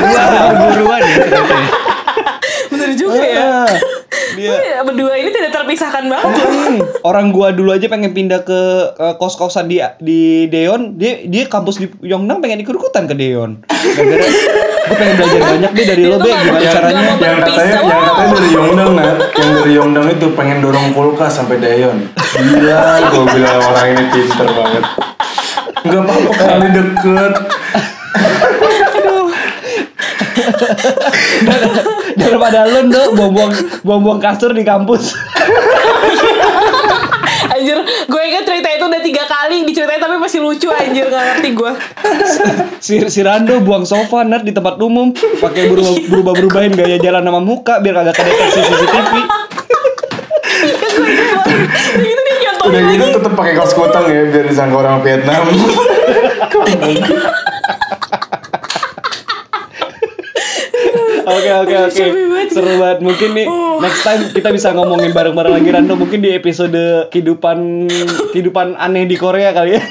Gua perguruan ya ya.
Bener juga ya.
Ah, Dia
Iya, Berdua ini tidak terpisahkan banget.
Hmm, orang gua dulu aja pengen pindah ke eh, kos-kosan di di Deon, dia dia kampus di Yongnam pengen ikut-ikutan ke Deon. Gara-gara gue pengen belajar banyak deh dari lo, Be, gimana
nggak
caranya?
mau
yang katanya
berpisah.
yang
Wow.
katanya dari Yongdang nah yang dari Yongdang itu pengen dorong kulkas sampai Dayon gila gue bilang orang ini pinter banget nggak apa-apa kali deket
Daripada lo ndo buang-buang buang-buang kasur di kampus.
Anjir, gue ingat cerita itu udah tiga kali diceritain tapi masih lucu anjir gak ngerti gue.
si, si Rando buang sofa nat di tempat umum pakai berubah berubah berubahin gaya jalan sama muka biar kagak kedeteksi CCTV.
Iya gue ingat banget. Udah gitu nyontohin
gitu
lagi.
tetep pakai kaos kutang ya biar disangka orang Vietnam <laughs>
Oke oke oke. Seru banget. Mungkin nih next time kita bisa ngomongin bareng-bareng lagi Rando. Mungkin di episode kehidupan kehidupan aneh di Korea kali ya.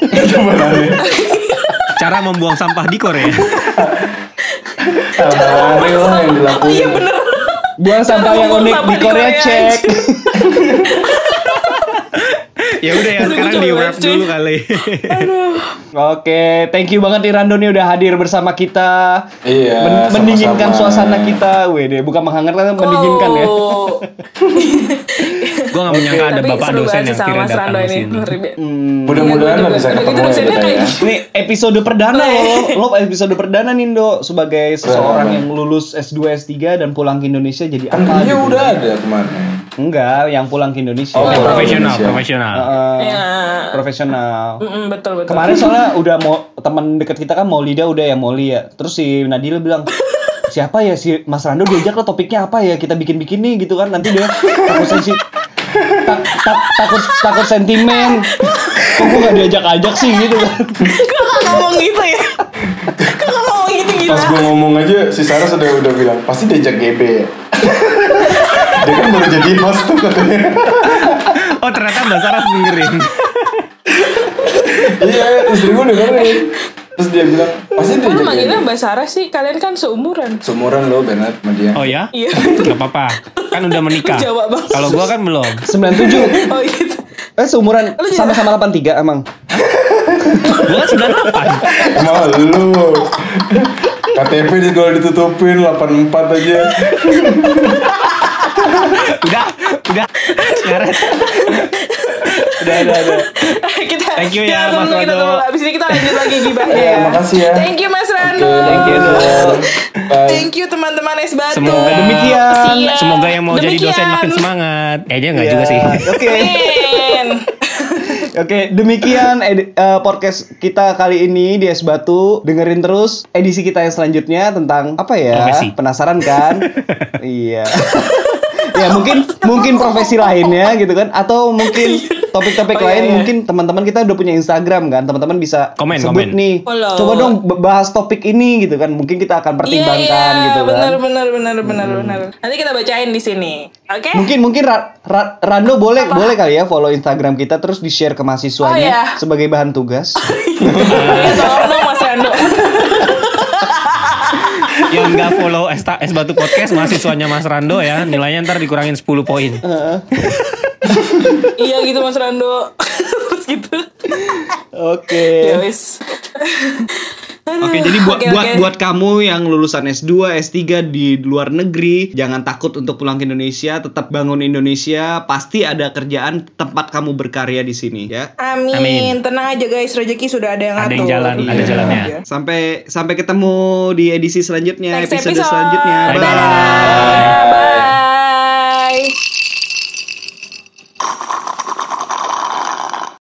Cara membuang sampah di Korea.
aneh lah yang
Oh
dilakuin
iya bener.
Buang sampah yang unik
sampah
di
di
Korea
Korea,
cek.
Ya udah ya sekarang di wrap
cuy.
dulu kali.
Oke, thank you banget nih Rando nih udah hadir bersama kita.
Iya,
Men- mendinginkan
sama-sama.
suasana kita. Wede, bukan menghangatkan, mendinginkan ya.
Wow.
Gue gak menyangka ada
Tapi
bapak dosen yang
sama
kira datang ke
ini.
sini.
Hmm.
mudah-mudahan lah
gua
bisa ketemu
gitu
ya ya <laughs>
kayak-
Ini episode perdana
Oh, iya.
lo, lo episode perdana nih Ndo sebagai seseorang yang lulus S2 S3 dan pulang ke Indonesia jadi
kan
apa
dia
gitu.
udah ada kemarin
Enggak, yang pulang ke Indonesia.
Oh,
profesional,
Indonesia.
profesional.
Heeh,
Iya.
profesional.
Mm-mm, betul betul.
Kemarin <laughs> soalnya udah mau teman dekat kita kan Maulida udah ya Mauli ya. Terus si Nadila bilang siapa ya si Mas Rando diajak lo topiknya apa ya kita bikin-bikin nih gitu kan nanti dia takut sensi tak, tak, takut takut sentimen kok gue gak diajak-ajak sih gitu kan
Kok ngomong gitu ya? Kok ngomong gitu gila?
pas gue ngomong aja si Sarah sudah udah bilang pasti diajak GB ya dia kan baru jadi host tuh katanya
Oh ternyata Mbak Sarah dengerin.
iya istri gue dengerin terus dia bilang pasti
Kok lu
diajak
manggilnya Mbak Sarah sih? Kalian kan seumuran.
seumuran lo Bernard sama dia
Oh ya?
Iya.
Gak apa-apa. Kan udah menikah.
Jawab bang.
Kalau gua kan belum.
97
Oh gitu.
eh seumuran
Lu
sama-sama 83 emang
Gua kan 98.
emang lu KTP di ditutupin 84 aja
Udah, udah. Ngaret.
udah udah udah
kita
Thank you ya, Mas
kita
Rando.
tunggu. Abis ini kita lanjut lagi gibahnya ya.
makasih ya.
Thank you Mas Rando.
thank you.
Bye.
Thank you teman-teman es batu.
Semoga
Demikian.
Siap.
Semoga yang mau jadi
Demikian.
dosen makin semangat. Kayaknya enggak
Iya,
juga sih.
oke
Amin. <laughs>
Oke, demikian edi- eh, podcast kita kali ini di Es Batu. Dengerin terus edisi kita yang selanjutnya tentang apa ya?
Profesi.
Penasaran kan? <laughs> iya. <laughs> ya mungkin mungkin profesi lainnya gitu kan atau mungkin topik-topik
Oh, iya,
lain
iya.
mungkin teman-teman kita udah punya Instagram kan teman-teman bisa
Komen,
sebut
komen.
nih
Follow.
coba dong bahas topik ini gitu kan mungkin kita akan pertimbangkan
Iya, iya,
gitu kan
benar benar benar benar benar. Nanti kita bacain di sini. Oke?
Mungkin mungkin Ra- Ra- Rando boleh boleh kali ya follow Instagram kita terus di share ke mahasiswanya
Oh, iya.
sebagai bahan tugas. <laughs>
Iya, tolong dong Mas Rando. <laughs>
Yang nggak follow es, es batu podcast mahasiswanya Mas Rando ya nilainya ntar dikurangin 10 poin.
iya gitu Mas Rando. Terus <laughs> gitu.
Oke.
Ya wis.
Oke, jadi buat <laughs>
Oke,
buat
oke.
buat kamu yang lulusan S2, S3 di luar negeri, jangan takut untuk pulang ke Indonesia, tetap bangun Indonesia, pasti ada kerjaan tempat kamu berkarya di sini ya.
Amin.
Amin.
Tenang aja guys, rezeki sudah ada yang
Ada
ngatur.
yang jalan,
ada
jalannya.
Iya.
Sampai sampai ketemu di edisi selanjutnya,
Next
episode
episode.
selanjutnya.
Bye-bye.
Bye.
Dadah. Bye.